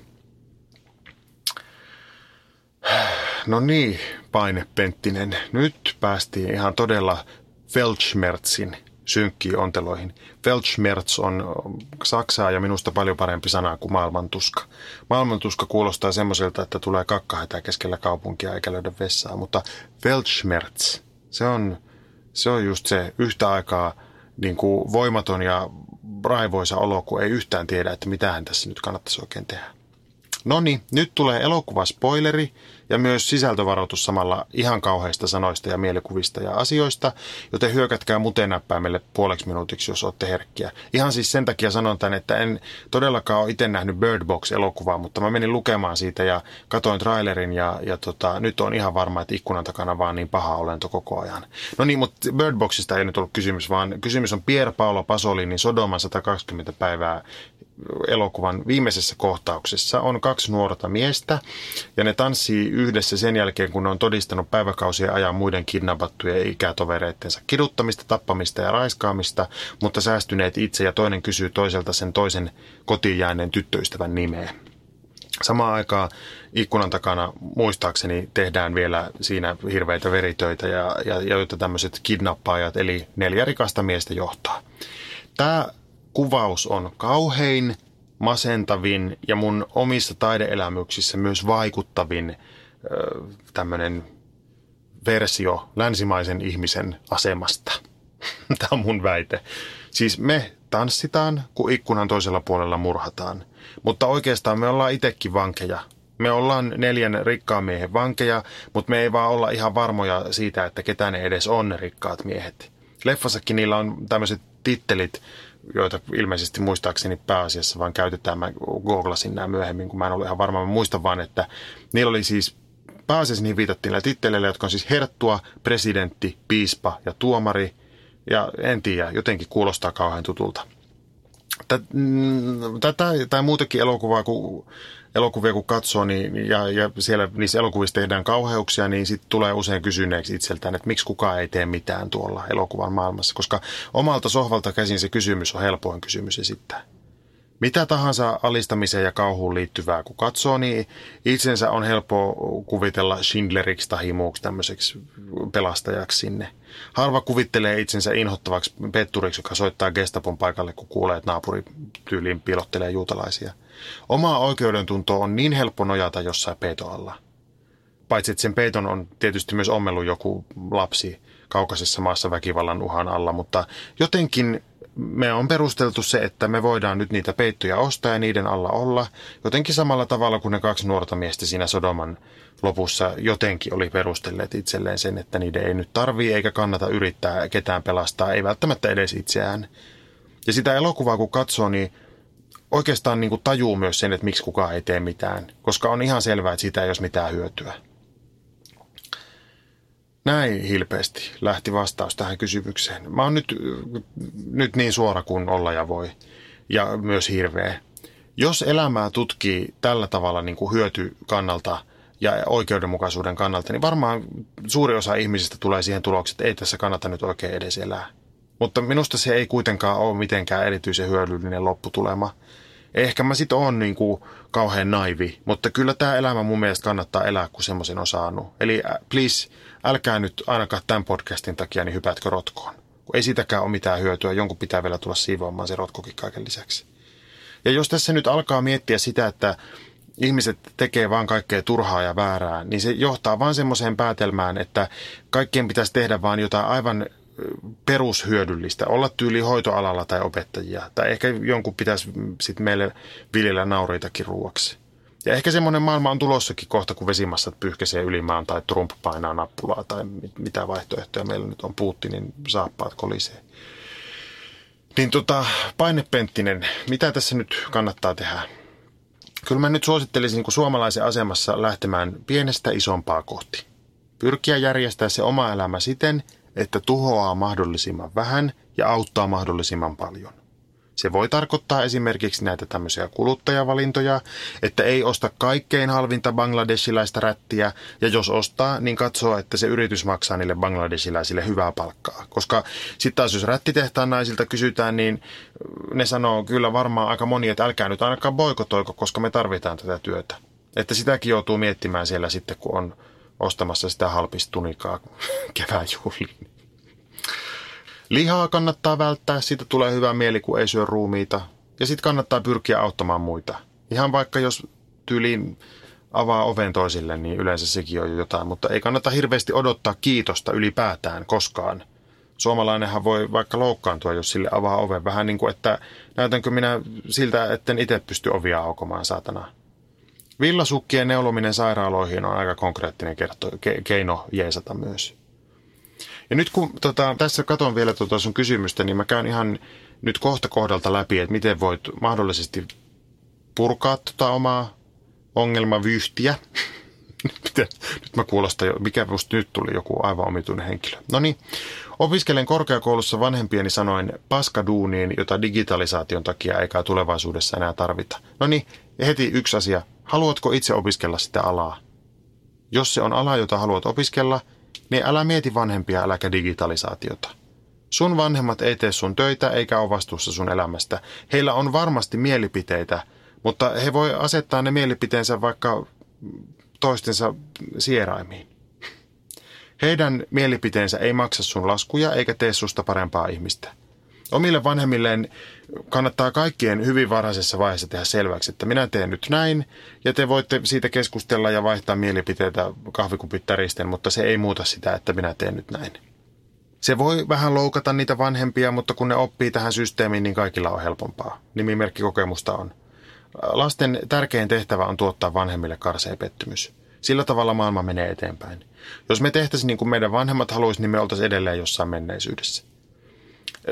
No niin, Paine Penttinen. Nyt päästiin ihan todella Weltschmerzin synkkiin onteloihin. Weltschmerz on saksaa ja minusta paljon parempi sana kuin maailmantuska. Maailmantuska kuulostaa semmoiselta, että tulee kakkahätä keskellä kaupunkia eikä löydä vessaa, mutta Weltschmerz, se on, se on just se yhtä aikaa niin kuin voimaton ja raivoisa olo, kun ei yhtään tiedä, että mitähän tässä nyt kannattaisi oikein tehdä. No niin, nyt tulee elokuvaspoileri ja myös sisältövaroitus samalla ihan kauheista sanoista ja mielikuvista ja asioista, joten hyökätkää mutenäppäimelle puoleksi minuutiksi, jos olette herkkiä. Ihan siis sen takia sanon tämän, että en todellakaan ole itse nähnyt Bird Box-elokuvaa, mutta mä menin lukemaan siitä ja katoin trailerin ja, ja tota, nyt on ihan varma, että ikkunan takana vaan niin paha olento koko ajan. No niin, mutta Bird Boxista ei nyt ollut kysymys, vaan kysymys on Pier Paolo Pasolinin Sodoman 120 päivää elokuvan viimeisessä kohtauksessa on kaksi nuorta miestä ja ne tanssii yhdessä sen jälkeen, kun ne on todistanut päiväkausien ajan muiden kidnappattujen ikätovereittensa kiduttamista, tappamista ja raiskaamista, mutta säästyneet itse ja toinen kysyy toiselta sen toisen kotiin jääneen tyttöystävän nimeä. Samaan aikaan ikkunan takana muistaakseni tehdään vielä siinä hirveitä veritöitä, ja, ja, joita tämmöiset kidnappaajat, eli neljä rikasta miestä johtaa. Tämä kuvaus on kauhein, masentavin ja mun omissa taideelämyksissä myös vaikuttavin tämmöinen versio länsimaisen ihmisen asemasta. [laughs] Tämä on mun väite. Siis me tanssitaan, kun ikkunan toisella puolella murhataan. Mutta oikeastaan me ollaan itsekin vankeja. Me ollaan neljän rikkaan miehen vankeja, mutta me ei vaan olla ihan varmoja siitä, että ketä ne edes on ne rikkaat miehet. Leffassakin niillä on tämmöiset tittelit, joita ilmeisesti muistaakseni pääasiassa vaan käytetään. Mä googlasin nämä myöhemmin, kun mä en ole ihan varma. Mä muistan vaan, että niillä oli siis pääasiassa niihin viitattiin näillä titteleillä, jotka on siis herttua, presidentti, piispa ja tuomari. Ja en tiedä, jotenkin kuulostaa kauhean tutulta. Mm, tätä tai muutakin elokuvaa, kun, elokuvia kun katsoo niin, ja, ja siellä niissä elokuvissa tehdään kauheuksia, niin sitten tulee usein kysyneeksi itseltään, että miksi kukaan ei tee mitään tuolla elokuvan maailmassa. Koska omalta sohvalta käsin se kysymys on helpoin kysymys esittää mitä tahansa alistamiseen ja kauhuun liittyvää, kun katsoo, niin itsensä on helppo kuvitella Schindleriksi tai muuksi tämmöiseksi pelastajaksi sinne. Harva kuvittelee itsensä inhottavaksi petturiksi, joka soittaa gestapon paikalle, kun kuulee, että naapuri tyyliin pilottelee juutalaisia. Oma oikeudentunto on niin helppo nojata jossain peitoalla. Paitsi, että sen peiton on tietysti myös ommellut joku lapsi kaukaisessa maassa väkivallan uhan alla, mutta jotenkin me on perusteltu se, että me voidaan nyt niitä peittoja ostaa ja niiden alla olla. Jotenkin samalla tavalla kuin ne kaksi nuorta miestä siinä Sodoman lopussa jotenkin oli perustelleet itselleen sen, että niiden ei nyt tarvii eikä kannata yrittää ketään pelastaa, ei välttämättä edes itseään. Ja sitä elokuvaa kun katsoo, niin oikeastaan niin kuin tajuu myös sen, että miksi kukaan ei tee mitään, koska on ihan selvää, että siitä ei ole mitään hyötyä. Näin hilpeästi lähti vastaus tähän kysymykseen. Mä oon nyt, nyt niin suora kuin olla ja voi, ja myös hirveä. Jos elämää tutkii tällä tavalla niin kuin hyötykannalta ja oikeudenmukaisuuden kannalta, niin varmaan suuri osa ihmisistä tulee siihen tulokseen, että ei tässä kannata nyt oikein edes elää. Mutta minusta se ei kuitenkaan ole mitenkään erityisen hyödyllinen lopputulema. Ehkä mä sit oon niin kuin kauhean naivi, mutta kyllä tämä elämä mun mielestä kannattaa elää, kun semmoisen on saanut. Eli äh, please, älkää nyt ainakaan tämän podcastin takia niin hypätkö rotkoon. Kun ei siitäkään ole mitään hyötyä, jonkun pitää vielä tulla siivoamaan se rotkokin kaiken lisäksi. Ja jos tässä nyt alkaa miettiä sitä, että ihmiset tekee vaan kaikkea turhaa ja väärää, niin se johtaa vaan semmoiseen päätelmään, että kaikkien pitäisi tehdä vaan jotain aivan perushyödyllistä, olla tyyli hoitoalalla tai opettajia. Tai ehkä jonkun pitäisi sitten meille viljellä nauriitakin ruuaksi. Ja ehkä semmoinen maailma on tulossakin kohta, kun vesimassat pyyhkäisee ylimaan tai Trump painaa nappulaa tai mitä vaihtoehtoja meillä nyt on Putinin saappaat kolisee. Niin tota, painepenttinen, mitä tässä nyt kannattaa tehdä? Kyllä mä nyt suosittelisin niin suomalaisen asemassa lähtemään pienestä isompaa kohti. Pyrkiä järjestää se oma elämä siten, että tuhoaa mahdollisimman vähän ja auttaa mahdollisimman paljon. Se voi tarkoittaa esimerkiksi näitä tämmöisiä kuluttajavalintoja, että ei osta kaikkein halvinta bangladesilaista rättiä, ja jos ostaa, niin katsoo, että se yritys maksaa niille bangladesilaisille hyvää palkkaa. Koska sitten taas jos rättitehtaan naisilta kysytään, niin ne sanoo kyllä varmaan aika moni, että älkää nyt ainakaan boikotoiko, koska me tarvitaan tätä työtä. Että sitäkin joutuu miettimään siellä sitten, kun on ostamassa sitä halpistunikaa [laughs] kevään juhliin. Lihaa kannattaa välttää, siitä tulee hyvä mieli, kun ei syö ruumiita. Ja sitten kannattaa pyrkiä auttamaan muita. Ihan vaikka jos tyyliin avaa oven toisille, niin yleensä sekin on jo jotain. Mutta ei kannata hirveästi odottaa kiitosta ylipäätään koskaan. Suomalainenhan voi vaikka loukkaantua, jos sille avaa oven. Vähän niin kuin, että näytänkö minä siltä, etten itse pysty ovia aukomaan, saatana. Villasukkien neulominen sairaaloihin on aika konkreettinen kerto, ke, keino jeesata myös. Ja nyt kun tota, tässä katon vielä tota sun kysymystä, niin mä käyn ihan nyt kohta kohdalta läpi, että miten voit mahdollisesti purkaa tota omaa ongelmavyyhtiä. [laughs] nyt mä kuulostan jo, mikä musta nyt tuli joku aivan omituinen henkilö. No niin, opiskelen korkeakoulussa vanhempieni sanoin paskaduuniin, jota digitalisaation takia eikä tulevaisuudessa enää tarvita. No niin, heti yksi asia. Haluatko itse opiskella sitä alaa? Jos se on ala, jota haluat opiskella, niin älä mieti vanhempia, äläkä digitalisaatiota. Sun vanhemmat ei tee sun töitä eikä ole vastuussa sun elämästä. Heillä on varmasti mielipiteitä, mutta he voi asettaa ne mielipiteensä vaikka toistensa sieraimiin. Heidän mielipiteensä ei maksa sun laskuja eikä tee susta parempaa ihmistä. Omille vanhemmilleen kannattaa kaikkien hyvin varhaisessa vaiheessa tehdä selväksi, että minä teen nyt näin, ja te voitte siitä keskustella ja vaihtaa mielipiteitä kahvikupit täristen, mutta se ei muuta sitä, että minä teen nyt näin. Se voi vähän loukata niitä vanhempia, mutta kun ne oppii tähän systeemiin, niin kaikilla on helpompaa. Nimimerkki kokemusta on. Lasten tärkein tehtävä on tuottaa vanhemmille karsea pettymys. Sillä tavalla maailma menee eteenpäin. Jos me tehtäisiin niin kuin meidän vanhemmat haluaisivat, niin me oltaisiin edelleen jossain menneisyydessä.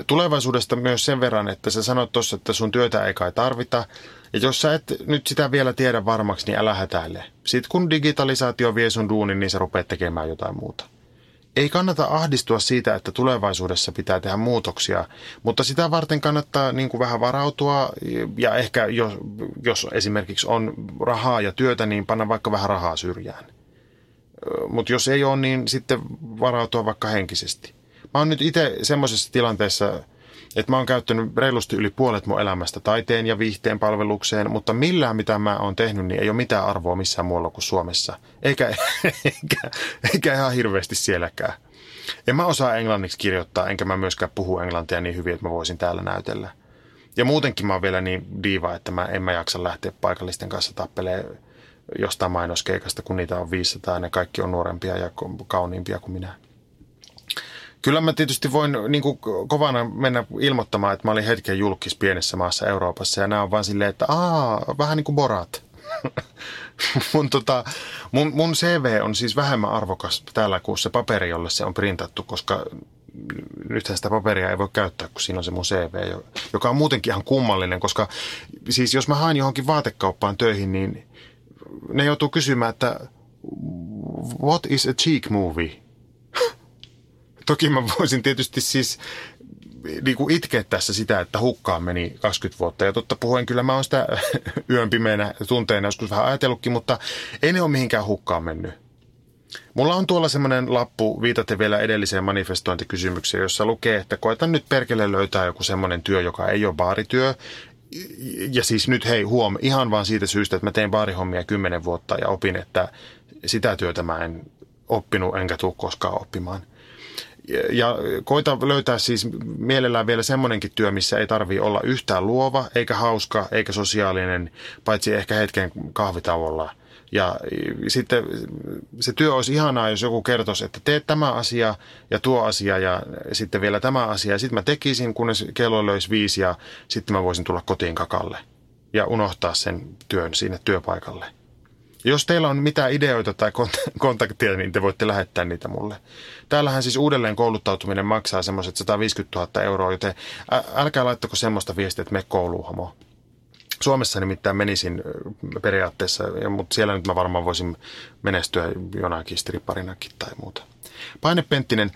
Tulevaisuudesta myös sen verran, että sä sanot tuossa, että sun työtä ei kai tarvita. Ja jos sä et nyt sitä vielä tiedä varmaksi, niin älä hätäile. Sitten kun digitalisaatio vie sun duunin, niin sä rupeat tekemään jotain muuta. Ei kannata ahdistua siitä, että tulevaisuudessa pitää tehdä muutoksia, mutta sitä varten kannattaa niin kuin vähän varautua ja ehkä jos, jos esimerkiksi on rahaa ja työtä, niin panna vaikka vähän rahaa syrjään. Mutta jos ei ole, niin sitten varautua vaikka henkisesti. Mä oon nyt itse semmoisessa tilanteessa, että mä oon käyttänyt reilusti yli puolet mun elämästä taiteen ja viihteen palvelukseen, mutta millään mitä mä oon tehnyt, niin ei ole mitään arvoa missään muualla kuin Suomessa. Eikä, [laughs] eikä, eikä ihan hirveästi sielläkään. En mä osaa englanniksi kirjoittaa, enkä mä myöskään puhu englantia niin hyvin, että mä voisin täällä näytellä. Ja muutenkin mä oon vielä niin diiva, että mä en mä jaksa lähteä paikallisten kanssa tappelee jostain mainoskeikasta, kun niitä on 500 ja ne kaikki on nuorempia ja kauniimpia kuin minä. Kyllä mä tietysti voin niin kuin kovana mennä ilmoittamaan, että mä olin hetken julkis pienessä maassa Euroopassa ja nämä on vaan silleen, että aa, vähän niin kuin borat. [laughs] mun, tota, mun, mun CV on siis vähemmän arvokas täällä kuin se paperi, jolle se on printattu, koska nythän sitä paperia ei voi käyttää, kun siinä on se mun CV, joka on muutenkin ihan kummallinen, koska siis jos mä haen johonkin vaatekauppaan töihin, niin ne joutuu kysymään, että what is a cheek movie? Toki mä voisin tietysti siis niin kuin itkeä tässä sitä, että hukkaan meni 20 vuotta. Ja totta puhuen, kyllä mä oon sitä [laughs] yön pimeänä tunteena joskus vähän ajatellutkin, mutta ei ne ole mihinkään hukkaan mennyt. Mulla on tuolla semmoinen lappu, viitaten vielä edelliseen manifestointikysymykseen, jossa lukee, että koetan nyt perkele löytää joku semmoinen työ, joka ei ole baarityö. Ja siis nyt hei huom, ihan vaan siitä syystä, että mä tein baarihommia kymmenen vuotta ja opin, että sitä työtä mä en oppinut enkä tule koskaan oppimaan ja koita löytää siis mielellään vielä semmoinenkin työ, missä ei tarvi olla yhtään luova, eikä hauska, eikä sosiaalinen, paitsi ehkä hetken kahvitauolla. Ja sitten se työ olisi ihanaa, jos joku kertoisi, että teet tämä asia ja tuo asia ja sitten vielä tämä asia. Ja sitten mä tekisin, kunnes kello löisi viisi ja sitten mä voisin tulla kotiin kakalle ja unohtaa sen työn sinne työpaikalle. Jos teillä on mitään ideoita tai [laughs] kontaktia, niin te voitte lähettää niitä mulle. Täällähän siis uudelleen kouluttautuminen maksaa semmoiset 150 000 euroa, joten älkää laittako semmoista viestiä, että me kouluun homo. Suomessa nimittäin menisin periaatteessa, mutta siellä nyt mä varmaan voisin menestyä jonakin stripparinakin tai muuta. Paine Penttinen,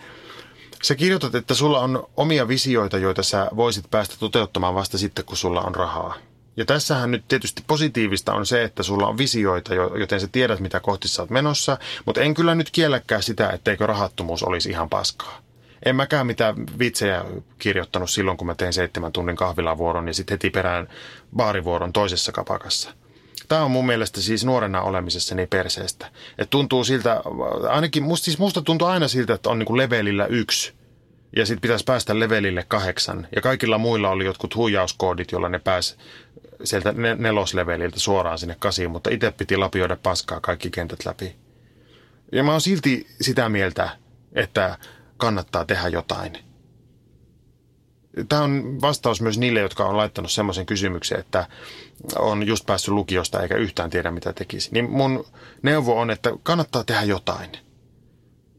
sä kirjoitat, että sulla on omia visioita, joita sä voisit päästä toteuttamaan vasta sitten, kun sulla on rahaa. Ja tässähän nyt tietysti positiivista on se, että sulla on visioita, joten sä tiedät, mitä kohti sä oot menossa, mutta en kyllä nyt kielläkään sitä, etteikö rahattomuus olisi ihan paskaa. En mäkään mitään vitsejä kirjoittanut silloin, kun mä tein seitsemän tunnin kahvilavuoron ja sitten heti perään baarivuoron toisessa kapakassa. Tämä on mun mielestä siis nuorena olemisessani perseestä. Että tuntuu siltä, ainakin musta, siis musta tuntuu aina siltä, että on niin kuin levelillä yksi. Ja sitten pitäisi päästä levelille kahdeksan. Ja kaikilla muilla oli jotkut huijauskoodit, joilla ne pääsi sieltä nelosleveliltä suoraan sinne kasiin. Mutta itse piti lapioida paskaa kaikki kentät läpi. Ja mä oon silti sitä mieltä, että kannattaa tehdä jotain. Tämä on vastaus myös niille, jotka on laittanut semmoisen kysymyksen, että on just päässyt lukiosta eikä yhtään tiedä, mitä tekisi. Niin mun neuvo on, että kannattaa tehdä jotain.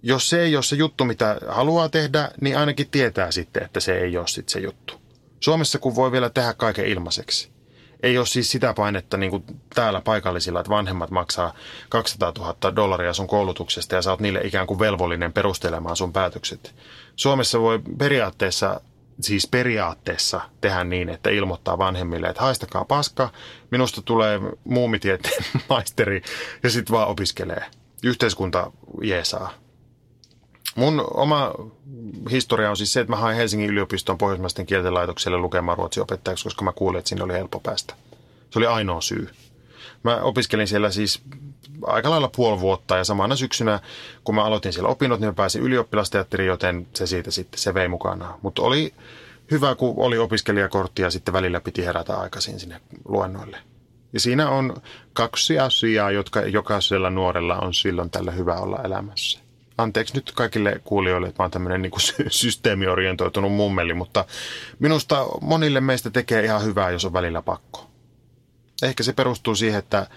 Jos se ei ole se juttu, mitä haluaa tehdä, niin ainakin tietää sitten, että se ei ole sitten se juttu. Suomessa kun voi vielä tehdä kaiken ilmaiseksi. Ei ole siis sitä painetta niin kuin täällä paikallisilla, että vanhemmat maksaa 200 000 dollaria sun koulutuksesta ja sä oot niille ikään kuin velvollinen perustelemaan sun päätökset. Suomessa voi periaatteessa siis periaatteessa tehdä niin, että ilmoittaa vanhemmille, että haistakaa paska, minusta tulee muumitieteen [laughs] maisteri ja sitten vaan opiskelee. Yhteiskunta jeesaa. Mun oma historia on siis se, että mä hain Helsingin yliopiston pohjoismaisten kielten laitokselle lukemaan ruotsin opettajaksi, koska mä kuulin, että sinne oli helppo päästä. Se oli ainoa syy. Mä opiskelin siellä siis aika lailla puoli vuotta ja samana syksynä, kun mä aloitin siellä opinnot, niin mä pääsin ylioppilasteatteriin, joten se siitä sitten, se vei mukanaan. Mutta oli hyvä, kun oli opiskelijakortti ja sitten välillä piti herätä aikaisin sinne luennoille. Ja siinä on kaksi asiaa, jotka jokaisella nuorella on silloin tällä hyvä olla elämässä. Anteeksi nyt kaikille kuulijoille, että mä oon tämmöinen niin systeemiorientoitunut mummeli, mutta minusta monille meistä tekee ihan hyvää, jos on välillä pakko. Ehkä se perustuu siihen, että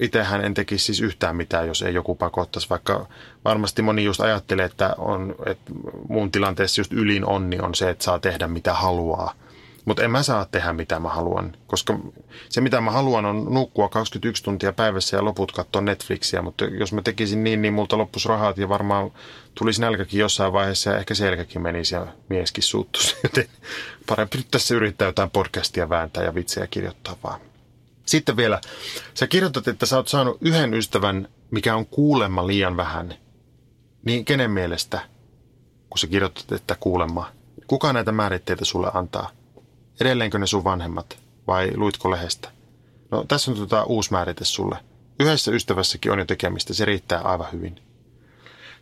itsehän en tekisi siis yhtään mitään, jos ei joku pakottaisi, vaikka varmasti moni just ajattelee, että, on, että mun tilanteessa just ylin onni on se, että saa tehdä mitä haluaa. Mutta en mä saa tehdä mitä mä haluan, koska se mitä mä haluan on nukkua 21 tuntia päivässä ja loput katsoa Netflixiä, mutta jos mä tekisin niin, niin multa loppus rahat ja varmaan tulisi nälkäkin jossain vaiheessa ja ehkä selkäkin menisi ja mieskin suuttuisi. [laughs] Joten parempi nyt tässä yrittää jotain podcastia vääntää ja vitsejä kirjoittaa vaan. Sitten vielä, sä kirjoitat, että sä oot saanut yhden ystävän, mikä on kuulemma liian vähän. Niin kenen mielestä, kun sä kirjoitat, että kuulemma, kuka näitä määritteitä sulle antaa? Edelleenkö ne sun vanhemmat vai luitko lehdestä? No tässä on tota uusi määrite sulle. Yhdessä ystävässäkin on jo tekemistä, se riittää aivan hyvin.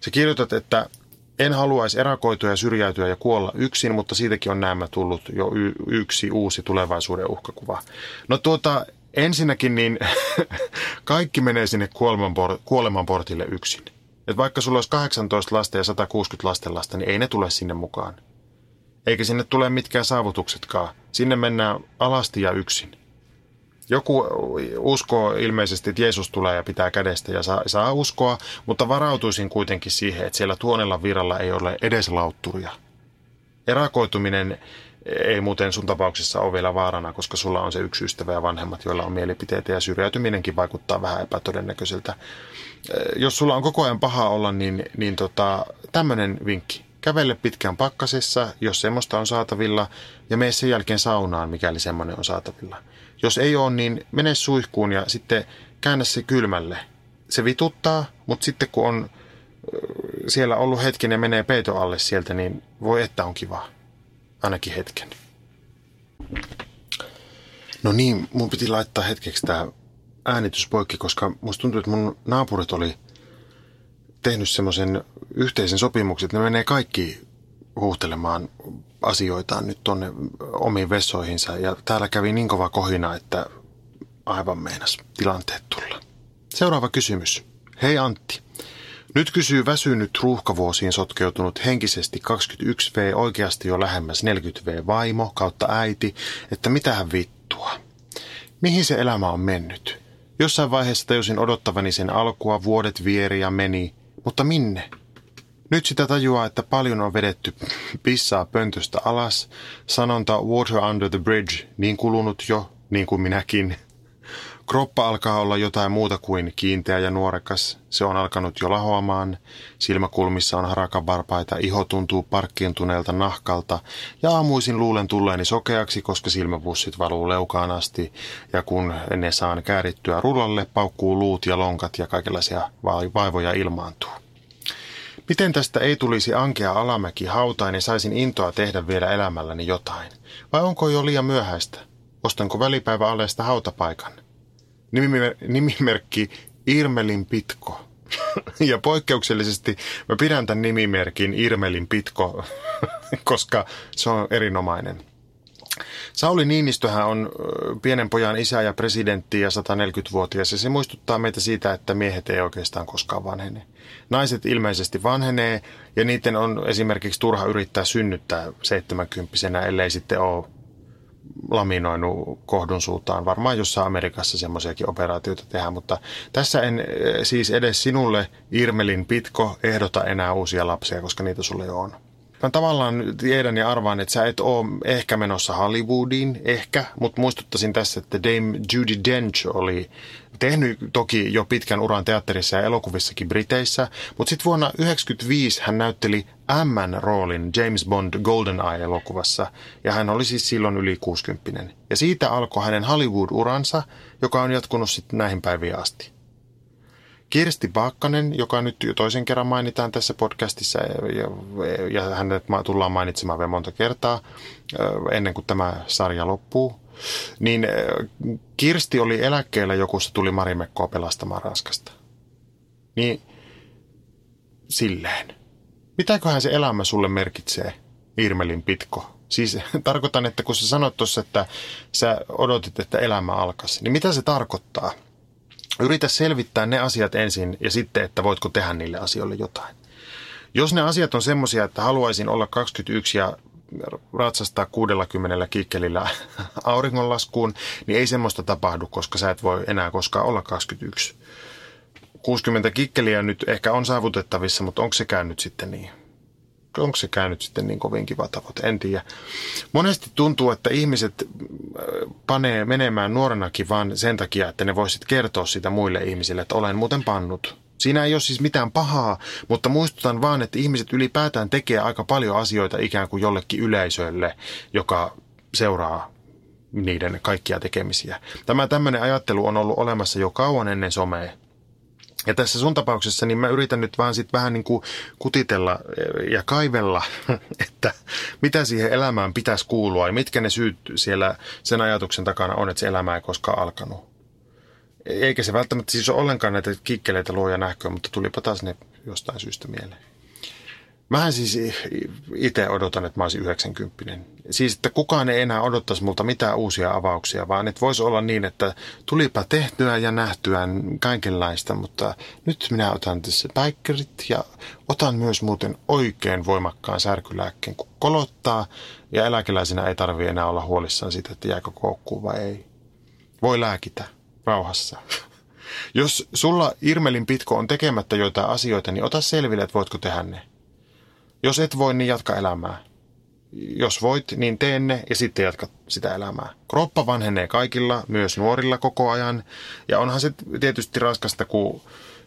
Sä kirjoitat, että en haluaisi erakoitua ja syrjäytyä ja kuolla yksin, mutta siitäkin on näemmä tullut jo y- yksi uusi tulevaisuuden uhkakuva. No tuota, ensinnäkin niin [laughs] kaikki menee sinne kuolemanportille yksin. Et vaikka sulla olisi 18 lasta ja 160 lastenlasta, niin ei ne tule sinne mukaan. Eikä sinne tule mitkään saavutuksetkaan. Sinne mennään alasti ja yksin. Joku uskoo ilmeisesti, että Jeesus tulee ja pitää kädestä ja saa, saa uskoa, mutta varautuisin kuitenkin siihen, että siellä tuonella viralla ei ole edes lautturia. Erakoituminen ei muuten sun tapauksessa ole vielä vaarana, koska sulla on se yksi ystävä ja vanhemmat, joilla on mielipiteitä ja syrjäytyminenkin vaikuttaa vähän epätodennäköiseltä. Jos sulla on koko ajan paha olla, niin, niin tota, tämmöinen vinkki. Kävele pitkään pakkasessa, jos semmoista on saatavilla, ja mene sen jälkeen saunaan, mikäli semmoinen on saatavilla. Jos ei ole, niin mene suihkuun ja sitten käännä se kylmälle. Se vituttaa, mutta sitten kun on siellä ollut hetken ja menee peito alle sieltä, niin voi että on kiva ainakin hetken. No niin, mun piti laittaa hetkeksi tämä äänitys poikki, koska musta tuntuu, että mun naapurit oli tehnyt semmoisen yhteisen sopimuksen, että ne menee kaikki huuhtelemaan asioitaan nyt tonne omiin vessoihinsa. Ja täällä kävi niin kova kohina, että aivan meinas tilanteet tulla. Seuraava kysymys. Hei Antti. Nyt kysyy väsynyt ruuhkavuosiin sotkeutunut henkisesti 21V oikeasti jo lähemmäs 40V vaimo kautta äiti, että mitähän vittua. Mihin se elämä on mennyt? Jossain vaiheessa tajusin odottavani sen alkua, vuodet vieri ja meni, mutta minne? Nyt sitä tajuaa, että paljon on vedetty pissaa pöntöstä alas. Sanonta water under the bridge, niin kulunut jo, niin kuin minäkin. Kroppa alkaa olla jotain muuta kuin kiinteä ja nuorekas. Se on alkanut jo lahoamaan. Silmäkulmissa on harakan varpaita, iho tuntuu parkkiintuneelta nahkalta ja aamuisin luulen tulleeni sokeaksi, koska silmäpussit valuu leukaan asti ja kun ne saan käärittyä rullalle, paukkuu luut ja lonkat ja kaikenlaisia vaivoja ilmaantuu. Miten tästä ei tulisi ankea alamäki hautaan ja saisin intoa tehdä vielä elämälläni jotain? Vai onko jo liian myöhäistä? Ostanko välipäivä alesta hautapaikan? Nimimer- nimimerkki Irmelin Pitko. [laughs] Ja poikkeuksellisesti mä pidän tämän nimimerkin Irmelin Pitko, [laughs] koska se on erinomainen. Sauli Niinistöhän on pienen pojan isä ja presidentti ja 140-vuotias ja se muistuttaa meitä siitä, että miehet ei oikeastaan koskaan vanhene. Naiset ilmeisesti vanhenee ja niiden on esimerkiksi turha yrittää synnyttää 70 ellei sitten ole laminoinut kohdun suuntaan. Varmaan jossain Amerikassa semmoisiakin operaatioita tehdään, mutta tässä en siis edes sinulle Irmelin Pitko ehdota enää uusia lapsia, koska niitä sulle jo on. Mä tavallaan tiedän ja arvaan, että sä et ole ehkä menossa Hollywoodiin, ehkä, mutta muistuttaisin tässä, että Dame Judy Dench oli tehnyt toki jo pitkän uran teatterissa ja elokuvissakin Briteissä, mutta sitten vuonna 1995 hän näytteli M-roolin James Bond GoldenEye-elokuvassa, ja hän oli siis silloin yli 60 Ja siitä alkoi hänen Hollywood-uransa, joka on jatkunut sitten näihin päiviin asti. Kirsti Baakkanen, joka nyt toisen kerran mainitaan tässä podcastissa ja, ja hänet tullaan mainitsemaan vielä monta kertaa ennen kuin tämä sarja loppuu, niin Kirsti oli eläkkeellä joku, se tuli Marimekkoa pelastamaan Ranskasta. Niin silleen. Mitäköhän se elämä sulle merkitsee, Irmelin Pitko? Siis [laughs] tarkoitan, että kun sä sanoit tuossa, että sä odotit, että elämä alkaisi, niin mitä se tarkoittaa? Yritä selvittää ne asiat ensin ja sitten, että voitko tehdä niille asioille jotain. Jos ne asiat on semmoisia, että haluaisin olla 21 ja ratsastaa 60 kikkelillä [laughs] auringonlaskuun, niin ei semmoista tapahdu, koska sä et voi enää koskaan olla 21. 60 kikkeliä nyt ehkä on saavutettavissa, mutta onko se käynyt sitten niin? Onko se käynyt sitten niin kovin kiva tavoite, en tiedä. Monesti tuntuu, että ihmiset äh, panee menemään nuorenakin vaan sen takia, että ne voisit kertoa sitä muille ihmisille, että olen muuten pannut. Siinä ei ole siis mitään pahaa, mutta muistutan vaan, että ihmiset ylipäätään tekee aika paljon asioita ikään kuin jollekin yleisölle, joka seuraa niiden kaikkia tekemisiä. Tämä tämmöinen ajattelu on ollut olemassa jo kauan ennen somea. Ja tässä sun tapauksessa niin mä yritän nyt vaan sit vähän niin kuin kutitella ja kaivella, [laughs] että mitä siihen elämään pitäisi kuulua ja mitkä ne syyt siellä sen ajatuksen takana on, että se elämä ei koskaan alkanut. Eikä se välttämättä siis ole ollenkaan näitä kikkeleitä luoja nähköä, mutta tulipa taas ne jostain syystä mieleen. Mähän siis itse odotan, että mä olisin 90. Siis, että kukaan ei enää odottaisi multa mitään uusia avauksia, vaan että voisi olla niin, että tulipa tehtyä ja nähtyä kaikenlaista, mutta nyt minä otan tässä päikkerit ja otan myös muuten oikein voimakkaan särkylääkkeen, kun kolottaa ja eläkeläisenä ei tarvitse enää olla huolissaan siitä, että jääkö koukkuun vai ei. Voi lääkitä rauhassa. [laughs] Jos sulla Irmelin pitko on tekemättä joitain asioita, niin ota selville, että voitko tehdä ne. Jos et voi, niin jatka elämää. Jos voit, niin tee ne ja sitten jatka sitä elämää. Kroppa vanhenee kaikilla, myös nuorilla koko ajan. Ja onhan se tietysti raskasta, kun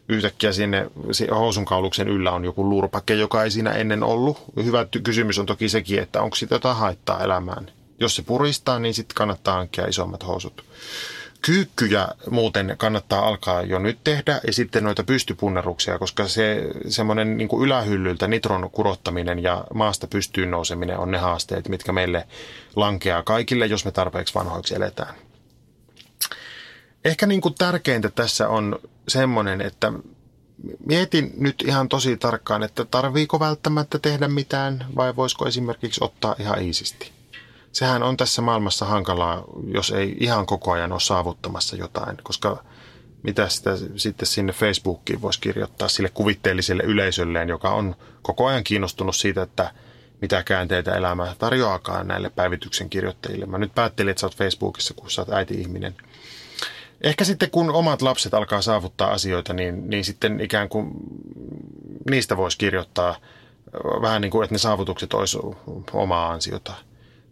yhtäkkiä sinne housunkauluksen yllä on joku lurpake, joka ei siinä ennen ollut. Hyvä kysymys on toki sekin, että onko sitä jotain haittaa elämään. Jos se puristaa, niin sitten kannattaa hankkia isommat housut. Kyykkyjä muuten kannattaa alkaa jo nyt tehdä ja sitten noita pystypunneruksia, koska se semmoinen niin ylähyllyltä nitron kurottaminen ja maasta pystyyn nouseminen on ne haasteet, mitkä meille lankeaa kaikille, jos me tarpeeksi vanhoiksi eletään. Ehkä niin kuin tärkeintä tässä on semmoinen, että mietin nyt ihan tosi tarkkaan, että tarviiko välttämättä tehdä mitään vai voisiko esimerkiksi ottaa ihan iisisti sehän on tässä maailmassa hankalaa, jos ei ihan koko ajan ole saavuttamassa jotain, koska mitä sitä sitten sinne Facebookiin voisi kirjoittaa sille kuvitteelliselle yleisölleen, joka on koko ajan kiinnostunut siitä, että mitä käänteitä elämä tarjoakaan näille päivityksen kirjoittajille. Mä nyt päättelin, että sä oot Facebookissa, kun sä oot äiti-ihminen. Ehkä sitten kun omat lapset alkaa saavuttaa asioita, niin, niin sitten ikään kuin niistä voisi kirjoittaa vähän niin kuin, että ne saavutukset olisi omaa ansiota.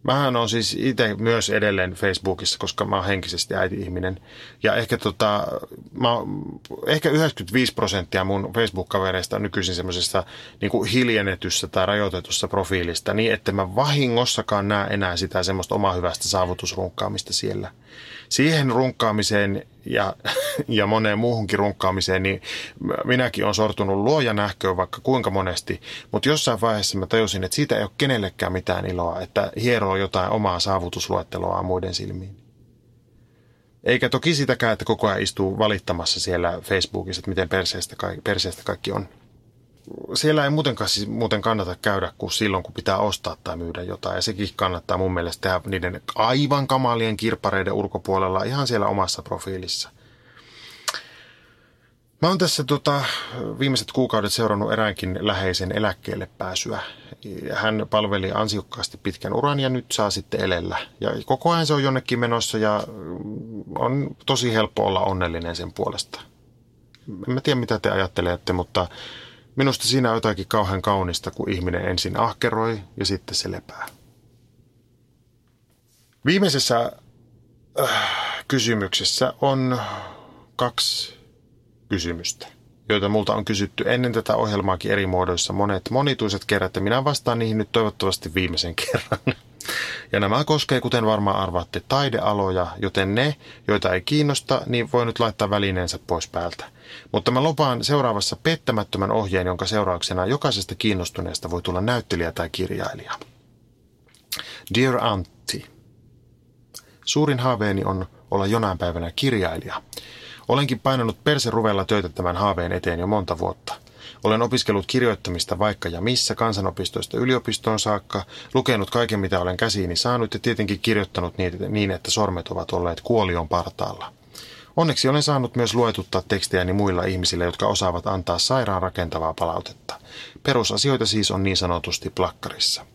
Mähän on siis itse myös edelleen Facebookissa, koska mä oon henkisesti äiti-ihminen. Ja ehkä, tota, mä, ehkä 95 prosenttia mun Facebook-kavereista on nykyisin semmoisessa niin hiljennetyssä tai rajoitetussa profiilista, niin että mä vahingossakaan näe enää sitä semmoista omaa hyvästä saavutusrunkkaamista siellä – siihen runkkaamiseen ja, ja moneen muuhunkin runkkaamiseen, niin minäkin on sortunut luoja nähköön vaikka kuinka monesti, mutta jossain vaiheessa mä tajusin, että siitä ei ole kenellekään mitään iloa, että hieroo jotain omaa saavutusluetteloa muiden silmiin. Eikä toki sitäkään, että koko ajan istuu valittamassa siellä Facebookissa, että miten perseestä, perseestä kaikki on. Siellä ei muutenkaan siis muuten kannata käydä kuin silloin, kun pitää ostaa tai myydä jotain. Ja sekin kannattaa mun mielestä tehdä niiden aivan kamalien kirppareiden ulkopuolella ihan siellä omassa profiilissa. Mä oon tässä tota, viimeiset kuukaudet seurannut eräänkin läheisen eläkkeelle pääsyä. Hän palveli ansiokkaasti pitkän uran ja nyt saa sitten elellä. Ja koko ajan se on jonnekin menossa ja on tosi helppo olla onnellinen sen puolesta. En mä tiedä mitä te ajattelette, mutta minusta siinä on jotakin kauhean kaunista, kun ihminen ensin ahkeroi ja sitten se lepää. Viimeisessä äh, kysymyksessä on kaksi kysymystä, joita multa on kysytty ennen tätä ohjelmaakin eri muodoissa monet monituiset kerrat, ja minä vastaan niihin nyt toivottavasti viimeisen [laughs] kerran. Ja nämä koskee, kuten varmaan arvaatte, taidealoja, joten ne, joita ei kiinnosta, niin voi nyt laittaa välineensä pois päältä. Mutta mä lupaan seuraavassa pettämättömän ohjeen, jonka seurauksena jokaisesta kiinnostuneesta voi tulla näyttelijä tai kirjailija. Dear Antti, suurin haaveeni on olla jonain päivänä kirjailija. Olenkin painanut perseruvella töitä tämän haaveen eteen jo monta vuotta. Olen opiskellut kirjoittamista vaikka ja missä kansanopistoista yliopistoon saakka, lukenut kaiken mitä olen käsiini saanut ja tietenkin kirjoittanut niin, että sormet ovat olleet kuolion partaalla. Onneksi olen saanut myös luetuttaa tekstejäni muilla ihmisillä, jotka osaavat antaa sairaan rakentavaa palautetta. Perusasioita siis on niin sanotusti plakkarissa.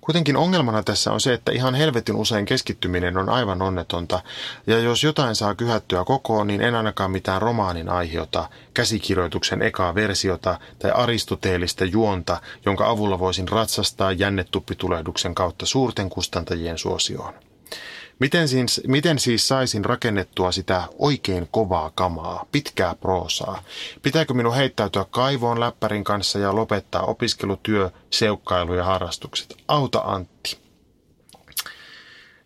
Kuitenkin ongelmana tässä on se, että ihan helvetin usein keskittyminen on aivan onnetonta, ja jos jotain saa kyhättyä kokoon, niin en ainakaan mitään romaanin aiheota, käsikirjoituksen ekaa versiota tai aristoteellista juonta, jonka avulla voisin ratsastaa jännetuppitulehduksen kautta suurten kustantajien suosioon. Miten siis, miten siis saisin rakennettua sitä oikein kovaa kamaa, pitkää proosaa? Pitääkö minun heittäytyä kaivoon läppärin kanssa ja lopettaa opiskelutyö, seukkailu ja harrastukset? Auta Antti.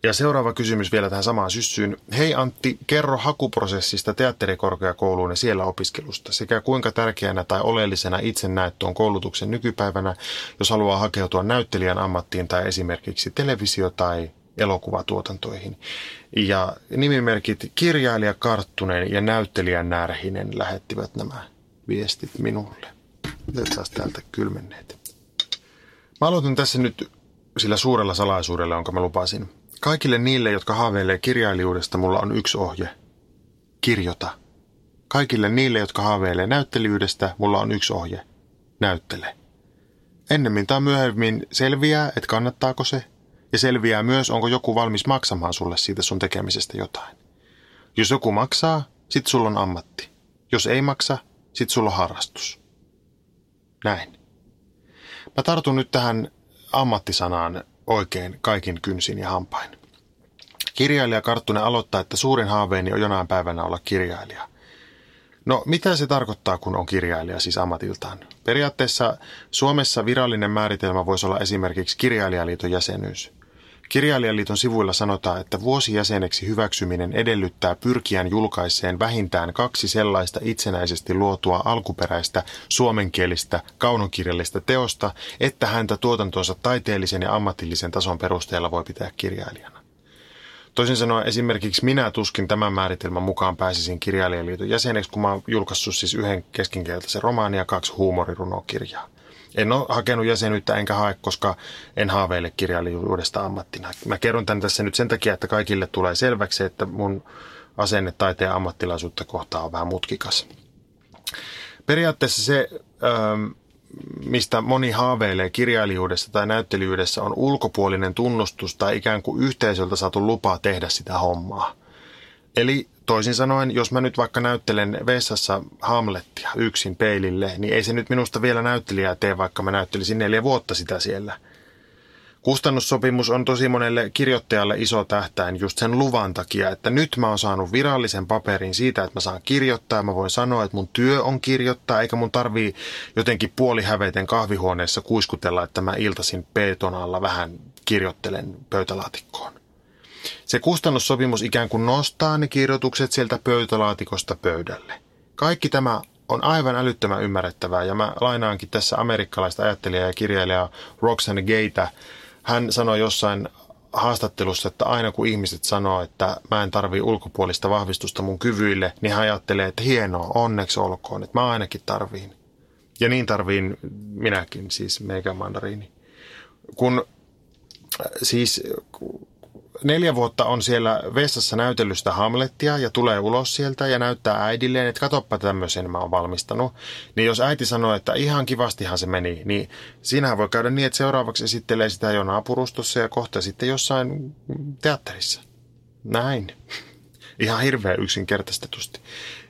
Ja seuraava kysymys vielä tähän samaan syssyyn. Hei Antti, kerro hakuprosessista teatterikorkeakouluun ja siellä opiskelusta sekä kuinka tärkeänä tai oleellisena itse näet tuon koulutuksen nykypäivänä, jos haluaa hakeutua näyttelijän ammattiin tai esimerkiksi televisio- tai elokuvatuotantoihin. Ja nimimerkit kirjailija Karttunen ja näyttelijä Närhinen lähettivät nämä viestit minulle. Otetaan täältä kylmenneet. Mä aloitan tässä nyt sillä suurella salaisuudella, jonka mä lupasin. Kaikille niille, jotka haaveilee kirjailijuudesta, mulla on yksi ohje. Kirjoita. Kaikille niille, jotka haaveilee näyttelijyydestä, mulla on yksi ohje. Näyttele. Ennemmin tai myöhemmin selviää, että kannattaako se – ja selviää myös, onko joku valmis maksamaan sulle siitä sun tekemisestä jotain. Jos joku maksaa, sit sulla on ammatti. Jos ei maksa, sit sulla on harrastus. Näin. Mä tartun nyt tähän ammattisanaan oikein kaikin kynsin ja hampain. Kirjailija Karttunen aloittaa, että suurin haaveeni on jonain päivänä olla kirjailija. No, mitä se tarkoittaa, kun on kirjailija siis ammatiltaan? Periaatteessa Suomessa virallinen määritelmä voisi olla esimerkiksi kirjailijaliiton jäsenyys. Kirjailijaliiton sivuilla sanotaan, että vuosijäseneksi hyväksyminen edellyttää pyrkiän julkaiseen vähintään kaksi sellaista itsenäisesti luotua alkuperäistä suomenkielistä kaunokirjallista teosta, että häntä tuotantonsa taiteellisen ja ammatillisen tason perusteella voi pitää kirjailijana. Toisin sanoen esimerkiksi minä tuskin tämän määritelmän mukaan pääsisin kirjailijaliiton jäseneksi, kun mä oon julkaissut siis yhden keskinkieltäisen romaania ja kaksi huumorirunokirjaa. En ole hakenut jäsenyyttä enkä hae, koska en haaveile kirjailijuudesta ammattina. Mä kerron tämän tässä nyt sen takia, että kaikille tulee selväksi, että mun asenne taiteen ammattilaisuutta kohtaan on vähän mutkikas. Periaatteessa se, ähm, mistä moni haaveilee kirjailijuudessa tai näyttelijyydessä, on ulkopuolinen tunnustus tai ikään kuin yhteisöltä saatu lupa tehdä sitä hommaa. Eli Toisin sanoen, jos mä nyt vaikka näyttelen vessassa Hamlettia yksin peilille, niin ei se nyt minusta vielä näyttelijää tee, vaikka mä näyttelisin neljä vuotta sitä siellä. Kustannussopimus on tosi monelle kirjoittajalle iso tähtäin just sen luvan takia, että nyt mä oon saanut virallisen paperin siitä, että mä saan kirjoittaa. Mä voin sanoa, että mun työ on kirjoittaa, eikä mun tarvii jotenkin puolihäveiten kahvihuoneessa kuiskutella, että mä iltasin peeton alla vähän kirjoittelen pöytälaatikkoon. Se kustannussopimus ikään kuin nostaa ne kirjoitukset sieltä pöytälaatikosta pöydälle. Kaikki tämä on aivan älyttömän ymmärrettävää ja mä lainaankin tässä amerikkalaista ajattelijaa ja kirjailijaa Roxanne Gaytä. Hän sanoi jossain haastattelussa, että aina kun ihmiset sanoo, että mä en tarvii ulkopuolista vahvistusta mun kyvyille, niin hän ajattelee, että hienoa, onneksi olkoon, että mä ainakin tarviin. Ja niin tarviin minäkin, siis meikä mandariini. Kun siis neljä vuotta on siellä vessassa näytellyt sitä Hamlettia ja tulee ulos sieltä ja näyttää äidilleen, että katoppa tämmöisen mä oon valmistanut. Niin jos äiti sanoo, että ihan kivastihan se meni, niin siinähän voi käydä niin, että seuraavaksi esittelee sitä jo naapurustossa ja kohta sitten jossain teatterissa. Näin. [laughs] Ihan hirveän yksinkertaistetusti.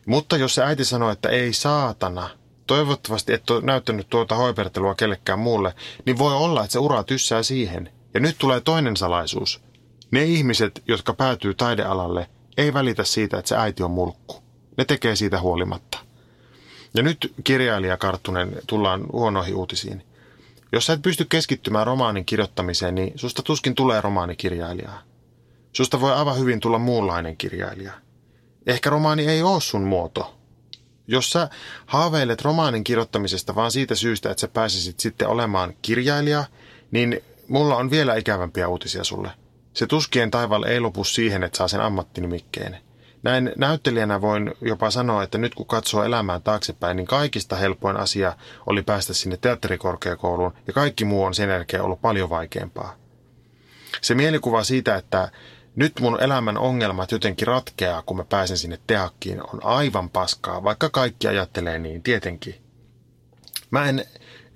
Mutta jos se äiti sanoo, että ei saatana, toivottavasti et ole näyttänyt tuota hoipertelua kellekään muulle, niin voi olla, että se ura tyssää siihen. Ja nyt tulee toinen salaisuus. Ne ihmiset, jotka päätyy taidealalle, ei välitä siitä, että se äiti on mulkku. Ne tekee siitä huolimatta. Ja nyt kirjailija Karttunen tullaan huonoihin uutisiin. Jos sä et pysty keskittymään romaanin kirjoittamiseen, niin susta tuskin tulee romaanikirjailijaa. Susta voi aivan hyvin tulla muunlainen kirjailija. Ehkä romaani ei ole sun muoto. Jos sä haaveilet romaanin kirjoittamisesta vaan siitä syystä, että sä pääsisit sitten olemaan kirjailija, niin mulla on vielä ikävämpiä uutisia sulle – se tuskien taival ei lopu siihen, että saa sen ammattinimikkeen. Näin näyttelijänä voin jopa sanoa, että nyt kun katsoo elämään taaksepäin, niin kaikista helpoin asia oli päästä sinne teatterikorkeakouluun ja kaikki muu on sen jälkeen ollut paljon vaikeampaa. Se mielikuva siitä, että nyt mun elämän ongelmat jotenkin ratkeaa, kun mä pääsen sinne teakkiin, on aivan paskaa, vaikka kaikki ajattelee niin, tietenkin. Mä en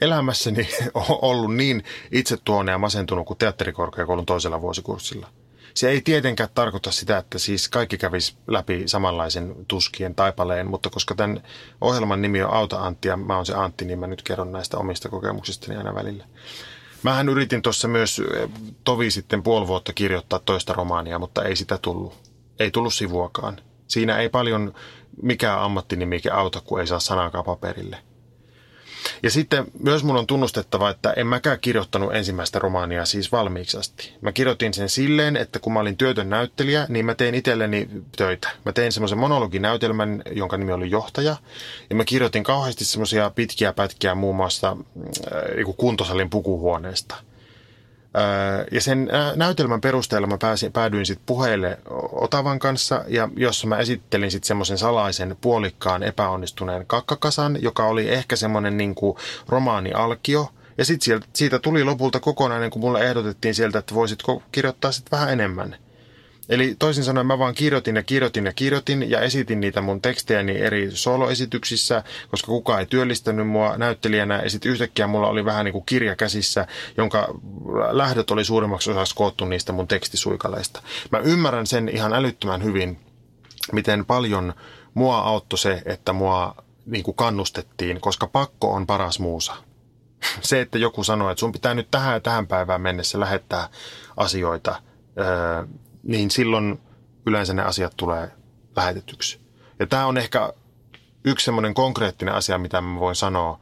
elämässäni [laughs] ollut niin itsetuonne ja masentunut kuin teatterikorkeakoulun toisella vuosikurssilla. Se ei tietenkään tarkoita sitä, että siis kaikki kävisi läpi samanlaisen tuskien taipaleen, mutta koska tämän ohjelman nimi on Auta Antti ja mä oon se Antti, niin mä nyt kerron näistä omista kokemuksistani aina välillä. Mähän yritin tuossa myös eh, tovi sitten puoli vuotta kirjoittaa toista romaania, mutta ei sitä tullut. Ei tullut sivuakaan. Siinä ei paljon mikään ammattinimike auta, kun ei saa sanakaan paperille. Ja sitten myös mun on tunnustettava, että en mäkään kirjoittanut ensimmäistä romaania siis valmiiksi asti. Mä kirjoitin sen silleen, että kun mä olin työtön näyttelijä, niin mä tein itselleni töitä. Mä tein semmoisen monologinäytelmän, jonka nimi oli Johtaja. Ja mä kirjoitin kauheasti semmoisia pitkiä pätkiä muun muassa äh, kuntosalin pukuhuoneesta – ja sen näytelmän perusteella mä pääsin, päädyin sitten puheille Otavan kanssa, ja jossa mä esittelin sitten semmoisen salaisen puolikkaan epäonnistuneen kakkakasan, joka oli ehkä semmoinen niin romaanialkio. Ja sitten siitä tuli lopulta kokonainen, kun mulle ehdotettiin sieltä, että voisitko kirjoittaa sitten vähän enemmän – Eli toisin sanoen mä vaan kirjoitin ja kirjoitin ja kirjoitin ja esitin niitä mun tekstejäni eri soloesityksissä, koska kukaan ei työllistänyt mua näyttelijänä. Ja sitten yhtäkkiä mulla oli vähän niin kuin kirja käsissä, jonka lähdöt oli suurimmaksi osaksi koottu niistä mun tekstisuikaleista. Mä ymmärrän sen ihan älyttömän hyvin, miten paljon mua auttoi se, että mua niin kuin kannustettiin, koska pakko on paras muusa. Se, että joku sanoo, että sun pitää nyt tähän ja tähän päivään mennessä lähettää asioita, niin silloin yleensä ne asiat tulee lähetetyksi. Ja tämä on ehkä yksi semmoinen konkreettinen asia, mitä mä voin sanoa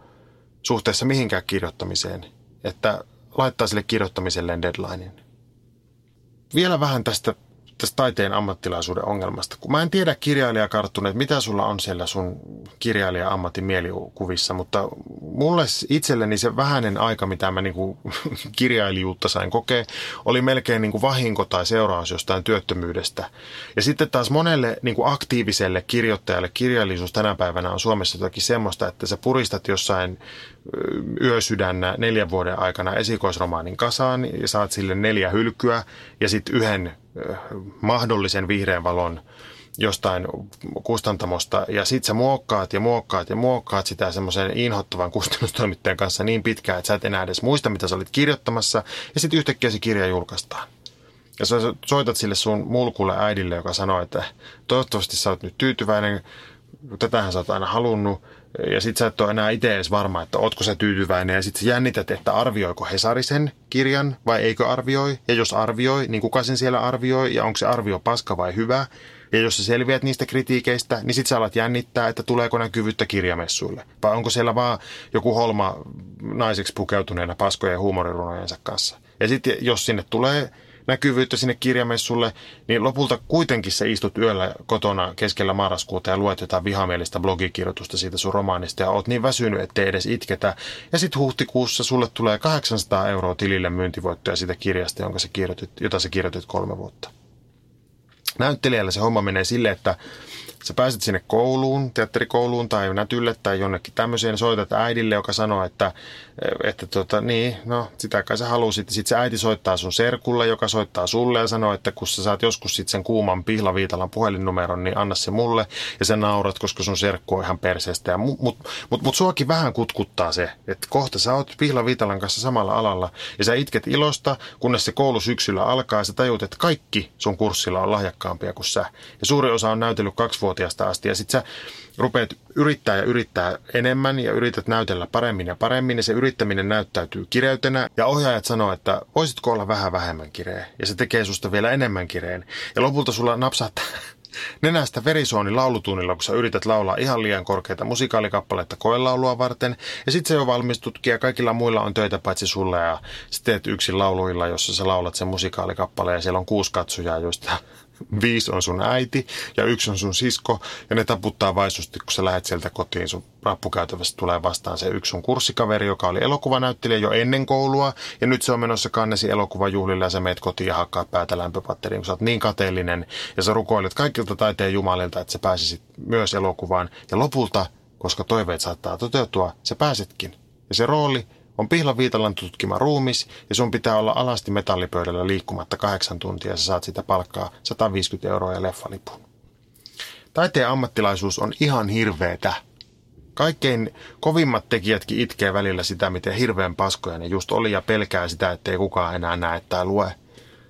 suhteessa mihinkään kirjoittamiseen, että laittaa sille kirjoittamiselleen deadlinein. Vielä vähän tästä tästä taiteen ammattilaisuuden ongelmasta. Kun mä en tiedä kirjailijakarttuneet, mitä sulla on siellä sun kirjailija-ammatin mielikuvissa, mutta mulle itselleni se vähäinen aika, mitä mä niinku [laughs] kirjailijuutta sain kokea, oli melkein niinku vahinko tai seuraus jostain työttömyydestä. Ja sitten taas monelle niinku aktiiviselle kirjoittajalle kirjallisuus tänä päivänä on Suomessa jotakin semmoista, että sä puristat jossain yösydännä neljän vuoden aikana esikoisromaanin kasaan ja saat sille neljä hylkyä ja sitten yhden mahdollisen vihreän valon jostain kustantamosta. Ja sit sä muokkaat ja muokkaat ja muokkaat sitä semmoisen inhottavan kustannustoimittajan kanssa niin pitkään, että sä et enää edes muista, mitä sä olit kirjoittamassa. Ja sitten yhtäkkiä se kirja julkaistaan. Ja sä soitat sille sun mulkulle äidille, joka sanoo, että toivottavasti sä oot nyt tyytyväinen, tätähän sä oot aina halunnut ja sit sä et ole enää itse edes varma, että ootko sä tyytyväinen. Ja sit sä jännität, että arvioiko Hesari sen kirjan vai eikö arvioi. Ja jos arvioi, niin kuka sen siellä arvioi ja onko se arvio paska vai hyvä. Ja jos sä selviät niistä kritiikeistä, niin sit sä alat jännittää, että tuleeko näkyvyyttä kirjamessuille. Vai onko siellä vaan joku holma naiseksi pukeutuneena paskojen huumorirunojensa kanssa. Ja sitten jos sinne tulee näkyvyyttä sinne kirjamessulle, niin lopulta kuitenkin sä istut yöllä kotona keskellä marraskuuta ja luet jotain vihamielistä blogikirjoitusta siitä sun romaanista ja oot niin väsynyt, ettei edes itketä. Ja sitten huhtikuussa sulle tulee 800 euroa tilille myyntivoittoja siitä kirjasta, jonka sä kirjoitit, jota sä kirjoitit kolme vuotta. Näyttelijällä se homma menee sille, että sä pääset sinne kouluun, teatterikouluun tai nätylle tai jonnekin tämmöiseen, soitat äidille, joka sanoo, että, että tota, niin, no sitä kai sä halusit. Sitten se äiti soittaa sun serkulle, joka soittaa sulle ja sanoo, että kun sä saat joskus sitten sen kuuman pihlaviitalan puhelinnumeron, niin anna se mulle ja sä naurat, koska sun serkku on ihan perseestä. Ja mut, mut, mut, mut suakin vähän kutkuttaa se, että kohta sä oot pihlaviitalan kanssa samalla alalla ja sä itket ilosta, kunnes se koulu syksyllä alkaa ja sä tajut, että kaikki sun kurssilla on lahjakkaampia kuin sä. Ja suuri osa on näytellyt kaksi vuotiaasta asti. Ja sit sä rupeat yrittää ja yrittää enemmän ja yrität näytellä paremmin ja paremmin. Ja se yrittäminen näyttäytyy kireytenä. Ja ohjaajat sanoo, että voisitko olla vähän vähemmän kireä? Ja se tekee susta vielä enemmän kireen. Ja lopulta sulla napsahtaa [laughs] nenästä verisooni laulutunnilla, kun sä yrität laulaa ihan liian korkeita musikaalikappaletta koelaulua varten. Ja sit se jo valmistutkin ja kaikilla muilla on töitä paitsi sulle ja sä teet yksin lauluilla, jossa sä laulat sen musikaalikappaleen ja siellä on kuusi katsojaa, joista viisi on sun äiti ja yksi on sun sisko ja ne taputtaa vaisusti, kun sä lähdet sieltä kotiin. Sun rappukäytävästä tulee vastaan se yksi sun kurssikaveri, joka oli elokuvanäyttelijä jo ennen koulua ja nyt se on menossa kannesi elokuvajuhlille ja sä meet kotiin ja hakkaat päätä lämpöpatteriin, kun sä oot niin kateellinen ja sä rukoilet kaikilta taiteen jumalilta, että sä pääsisit myös elokuvaan ja lopulta, koska toiveet saattaa toteutua, sä pääsetkin. Ja se rooli on Pihla Viitalan tutkima ruumis ja sun pitää olla alasti metallipöydällä liikkumatta kahdeksan tuntia ja sä saat sitä palkkaa 150 euroa ja leffalipun. Taiteen ammattilaisuus on ihan hirveetä. Kaikkein kovimmat tekijätkin itkee välillä sitä, miten hirveän paskoja ne just oli ja pelkää sitä, ettei kukaan enää näe tai lue.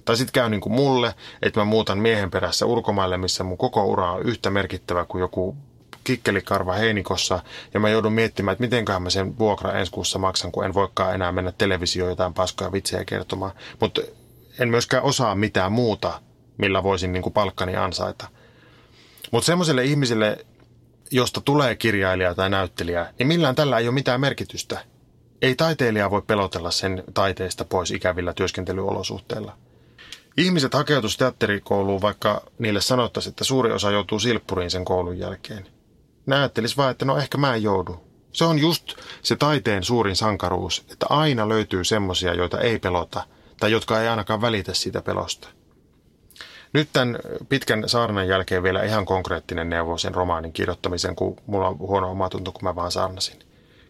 Tai sitten käy niin kuin mulle, että mä muutan miehen perässä ulkomaille, missä mun koko ura on yhtä merkittävä kuin joku kikkelikarva heinikossa ja mä joudun miettimään, että mitenköhän mä sen vuokra ensi kuussa maksan, kun en voikaan enää mennä televisioon jotain paskoja vitsejä kertomaan. Mutta en myöskään osaa mitään muuta, millä voisin niin kuin palkkani ansaita. Mutta semmoiselle ihmiselle, josta tulee kirjailija tai näyttelijä, niin millään tällä ei ole mitään merkitystä. Ei taiteilija voi pelotella sen taiteesta pois ikävillä työskentelyolosuhteilla. Ihmiset hakeutuisivat teatterikouluun, vaikka niille sanottaisiin, että suuri osa joutuu silppuriin sen koulun jälkeen ne ajattelis vaan, että no ehkä mä en joudu. Se on just se taiteen suurin sankaruus, että aina löytyy semmosia, joita ei pelota tai jotka ei ainakaan välitä siitä pelosta. Nyt tämän pitkän saarnan jälkeen vielä ihan konkreettinen neuvo sen romaanin kirjoittamisen, kun mulla on huono omatunto, kun mä vaan saarnasin.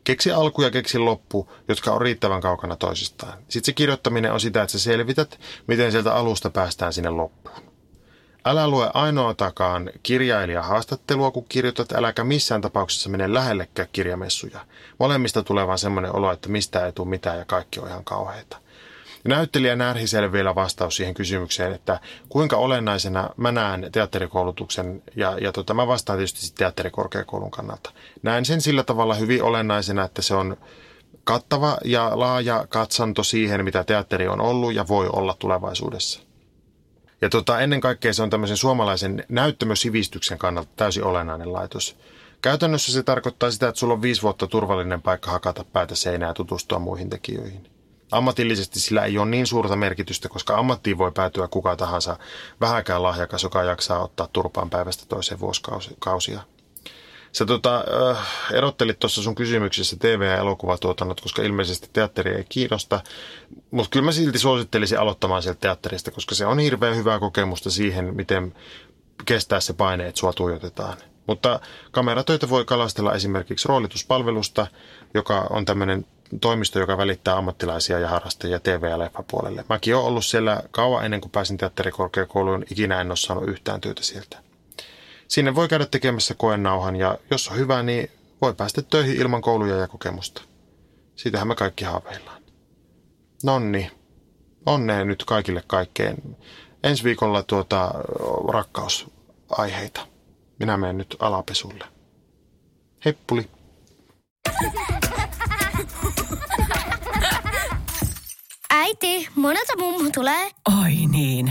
Keksi alku ja keksi loppu, jotka on riittävän kaukana toisistaan. Sitten se kirjoittaminen on sitä, että sä selvität, miten sieltä alusta päästään sinne loppuun. Älä lue ainoatakaan kirjailijahaastattelua, kun kirjoitat, äläkä missään tapauksessa mene lähellekään kirjamessuja. Molemmista tulee vaan semmoinen olo, että mistä ei tule mitään ja kaikki on ihan kauheita. Näyttelijä Närhiselle vielä vastaus siihen kysymykseen, että kuinka olennaisena mä näen teatterikoulutuksen, ja, ja tota, mä vastaan tietysti teatterikorkeakoulun kannalta. Näen sen sillä tavalla hyvin olennaisena, että se on kattava ja laaja katsanto siihen, mitä teatteri on ollut ja voi olla tulevaisuudessa. Ja tota, ennen kaikkea se on tämmöisen suomalaisen näyttämösivistyksen kannalta täysin olennainen laitos. Käytännössä se tarkoittaa sitä, että sulla on viisi vuotta turvallinen paikka hakata päätä seinää ja tutustua muihin tekijöihin. Ammatillisesti sillä ei ole niin suurta merkitystä, koska ammattiin voi päätyä kuka tahansa vähäkään lahjakas, joka jaksaa ottaa turpaan päivästä toiseen vuosikausia. Sä tota, äh, erottelit tuossa sun kysymyksessä TV- ja elokuvatuotannot, koska ilmeisesti teatteri ei kiinnosta. Mutta kyllä mä silti suosittelisin aloittamaan sieltä teatterista, koska se on hirveän hyvää kokemusta siihen, miten kestää se paine, että sua tuijotetaan. Mutta kameratöitä voi kalastella esimerkiksi roolituspalvelusta, joka on tämmöinen toimisto, joka välittää ammattilaisia ja harrastajia TV- ja leffapuolelle. Mäkin olen ollut siellä kauan ennen kuin pääsin teatterikorkeakouluun, ikinä en ole saanut yhtään työtä sieltä. Sinne voi käydä tekemässä koenauhan ja jos on hyvä, niin voi päästä töihin ilman kouluja ja kokemusta. Siitähän me kaikki haaveillaan. Nonni, onnea nyt kaikille kaikkeen. Ensi viikolla tuota rakkausaiheita. Minä menen nyt alapesulle. Heppuli. Äiti, monelta mummu tulee? Oi niin.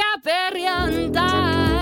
que perrianta.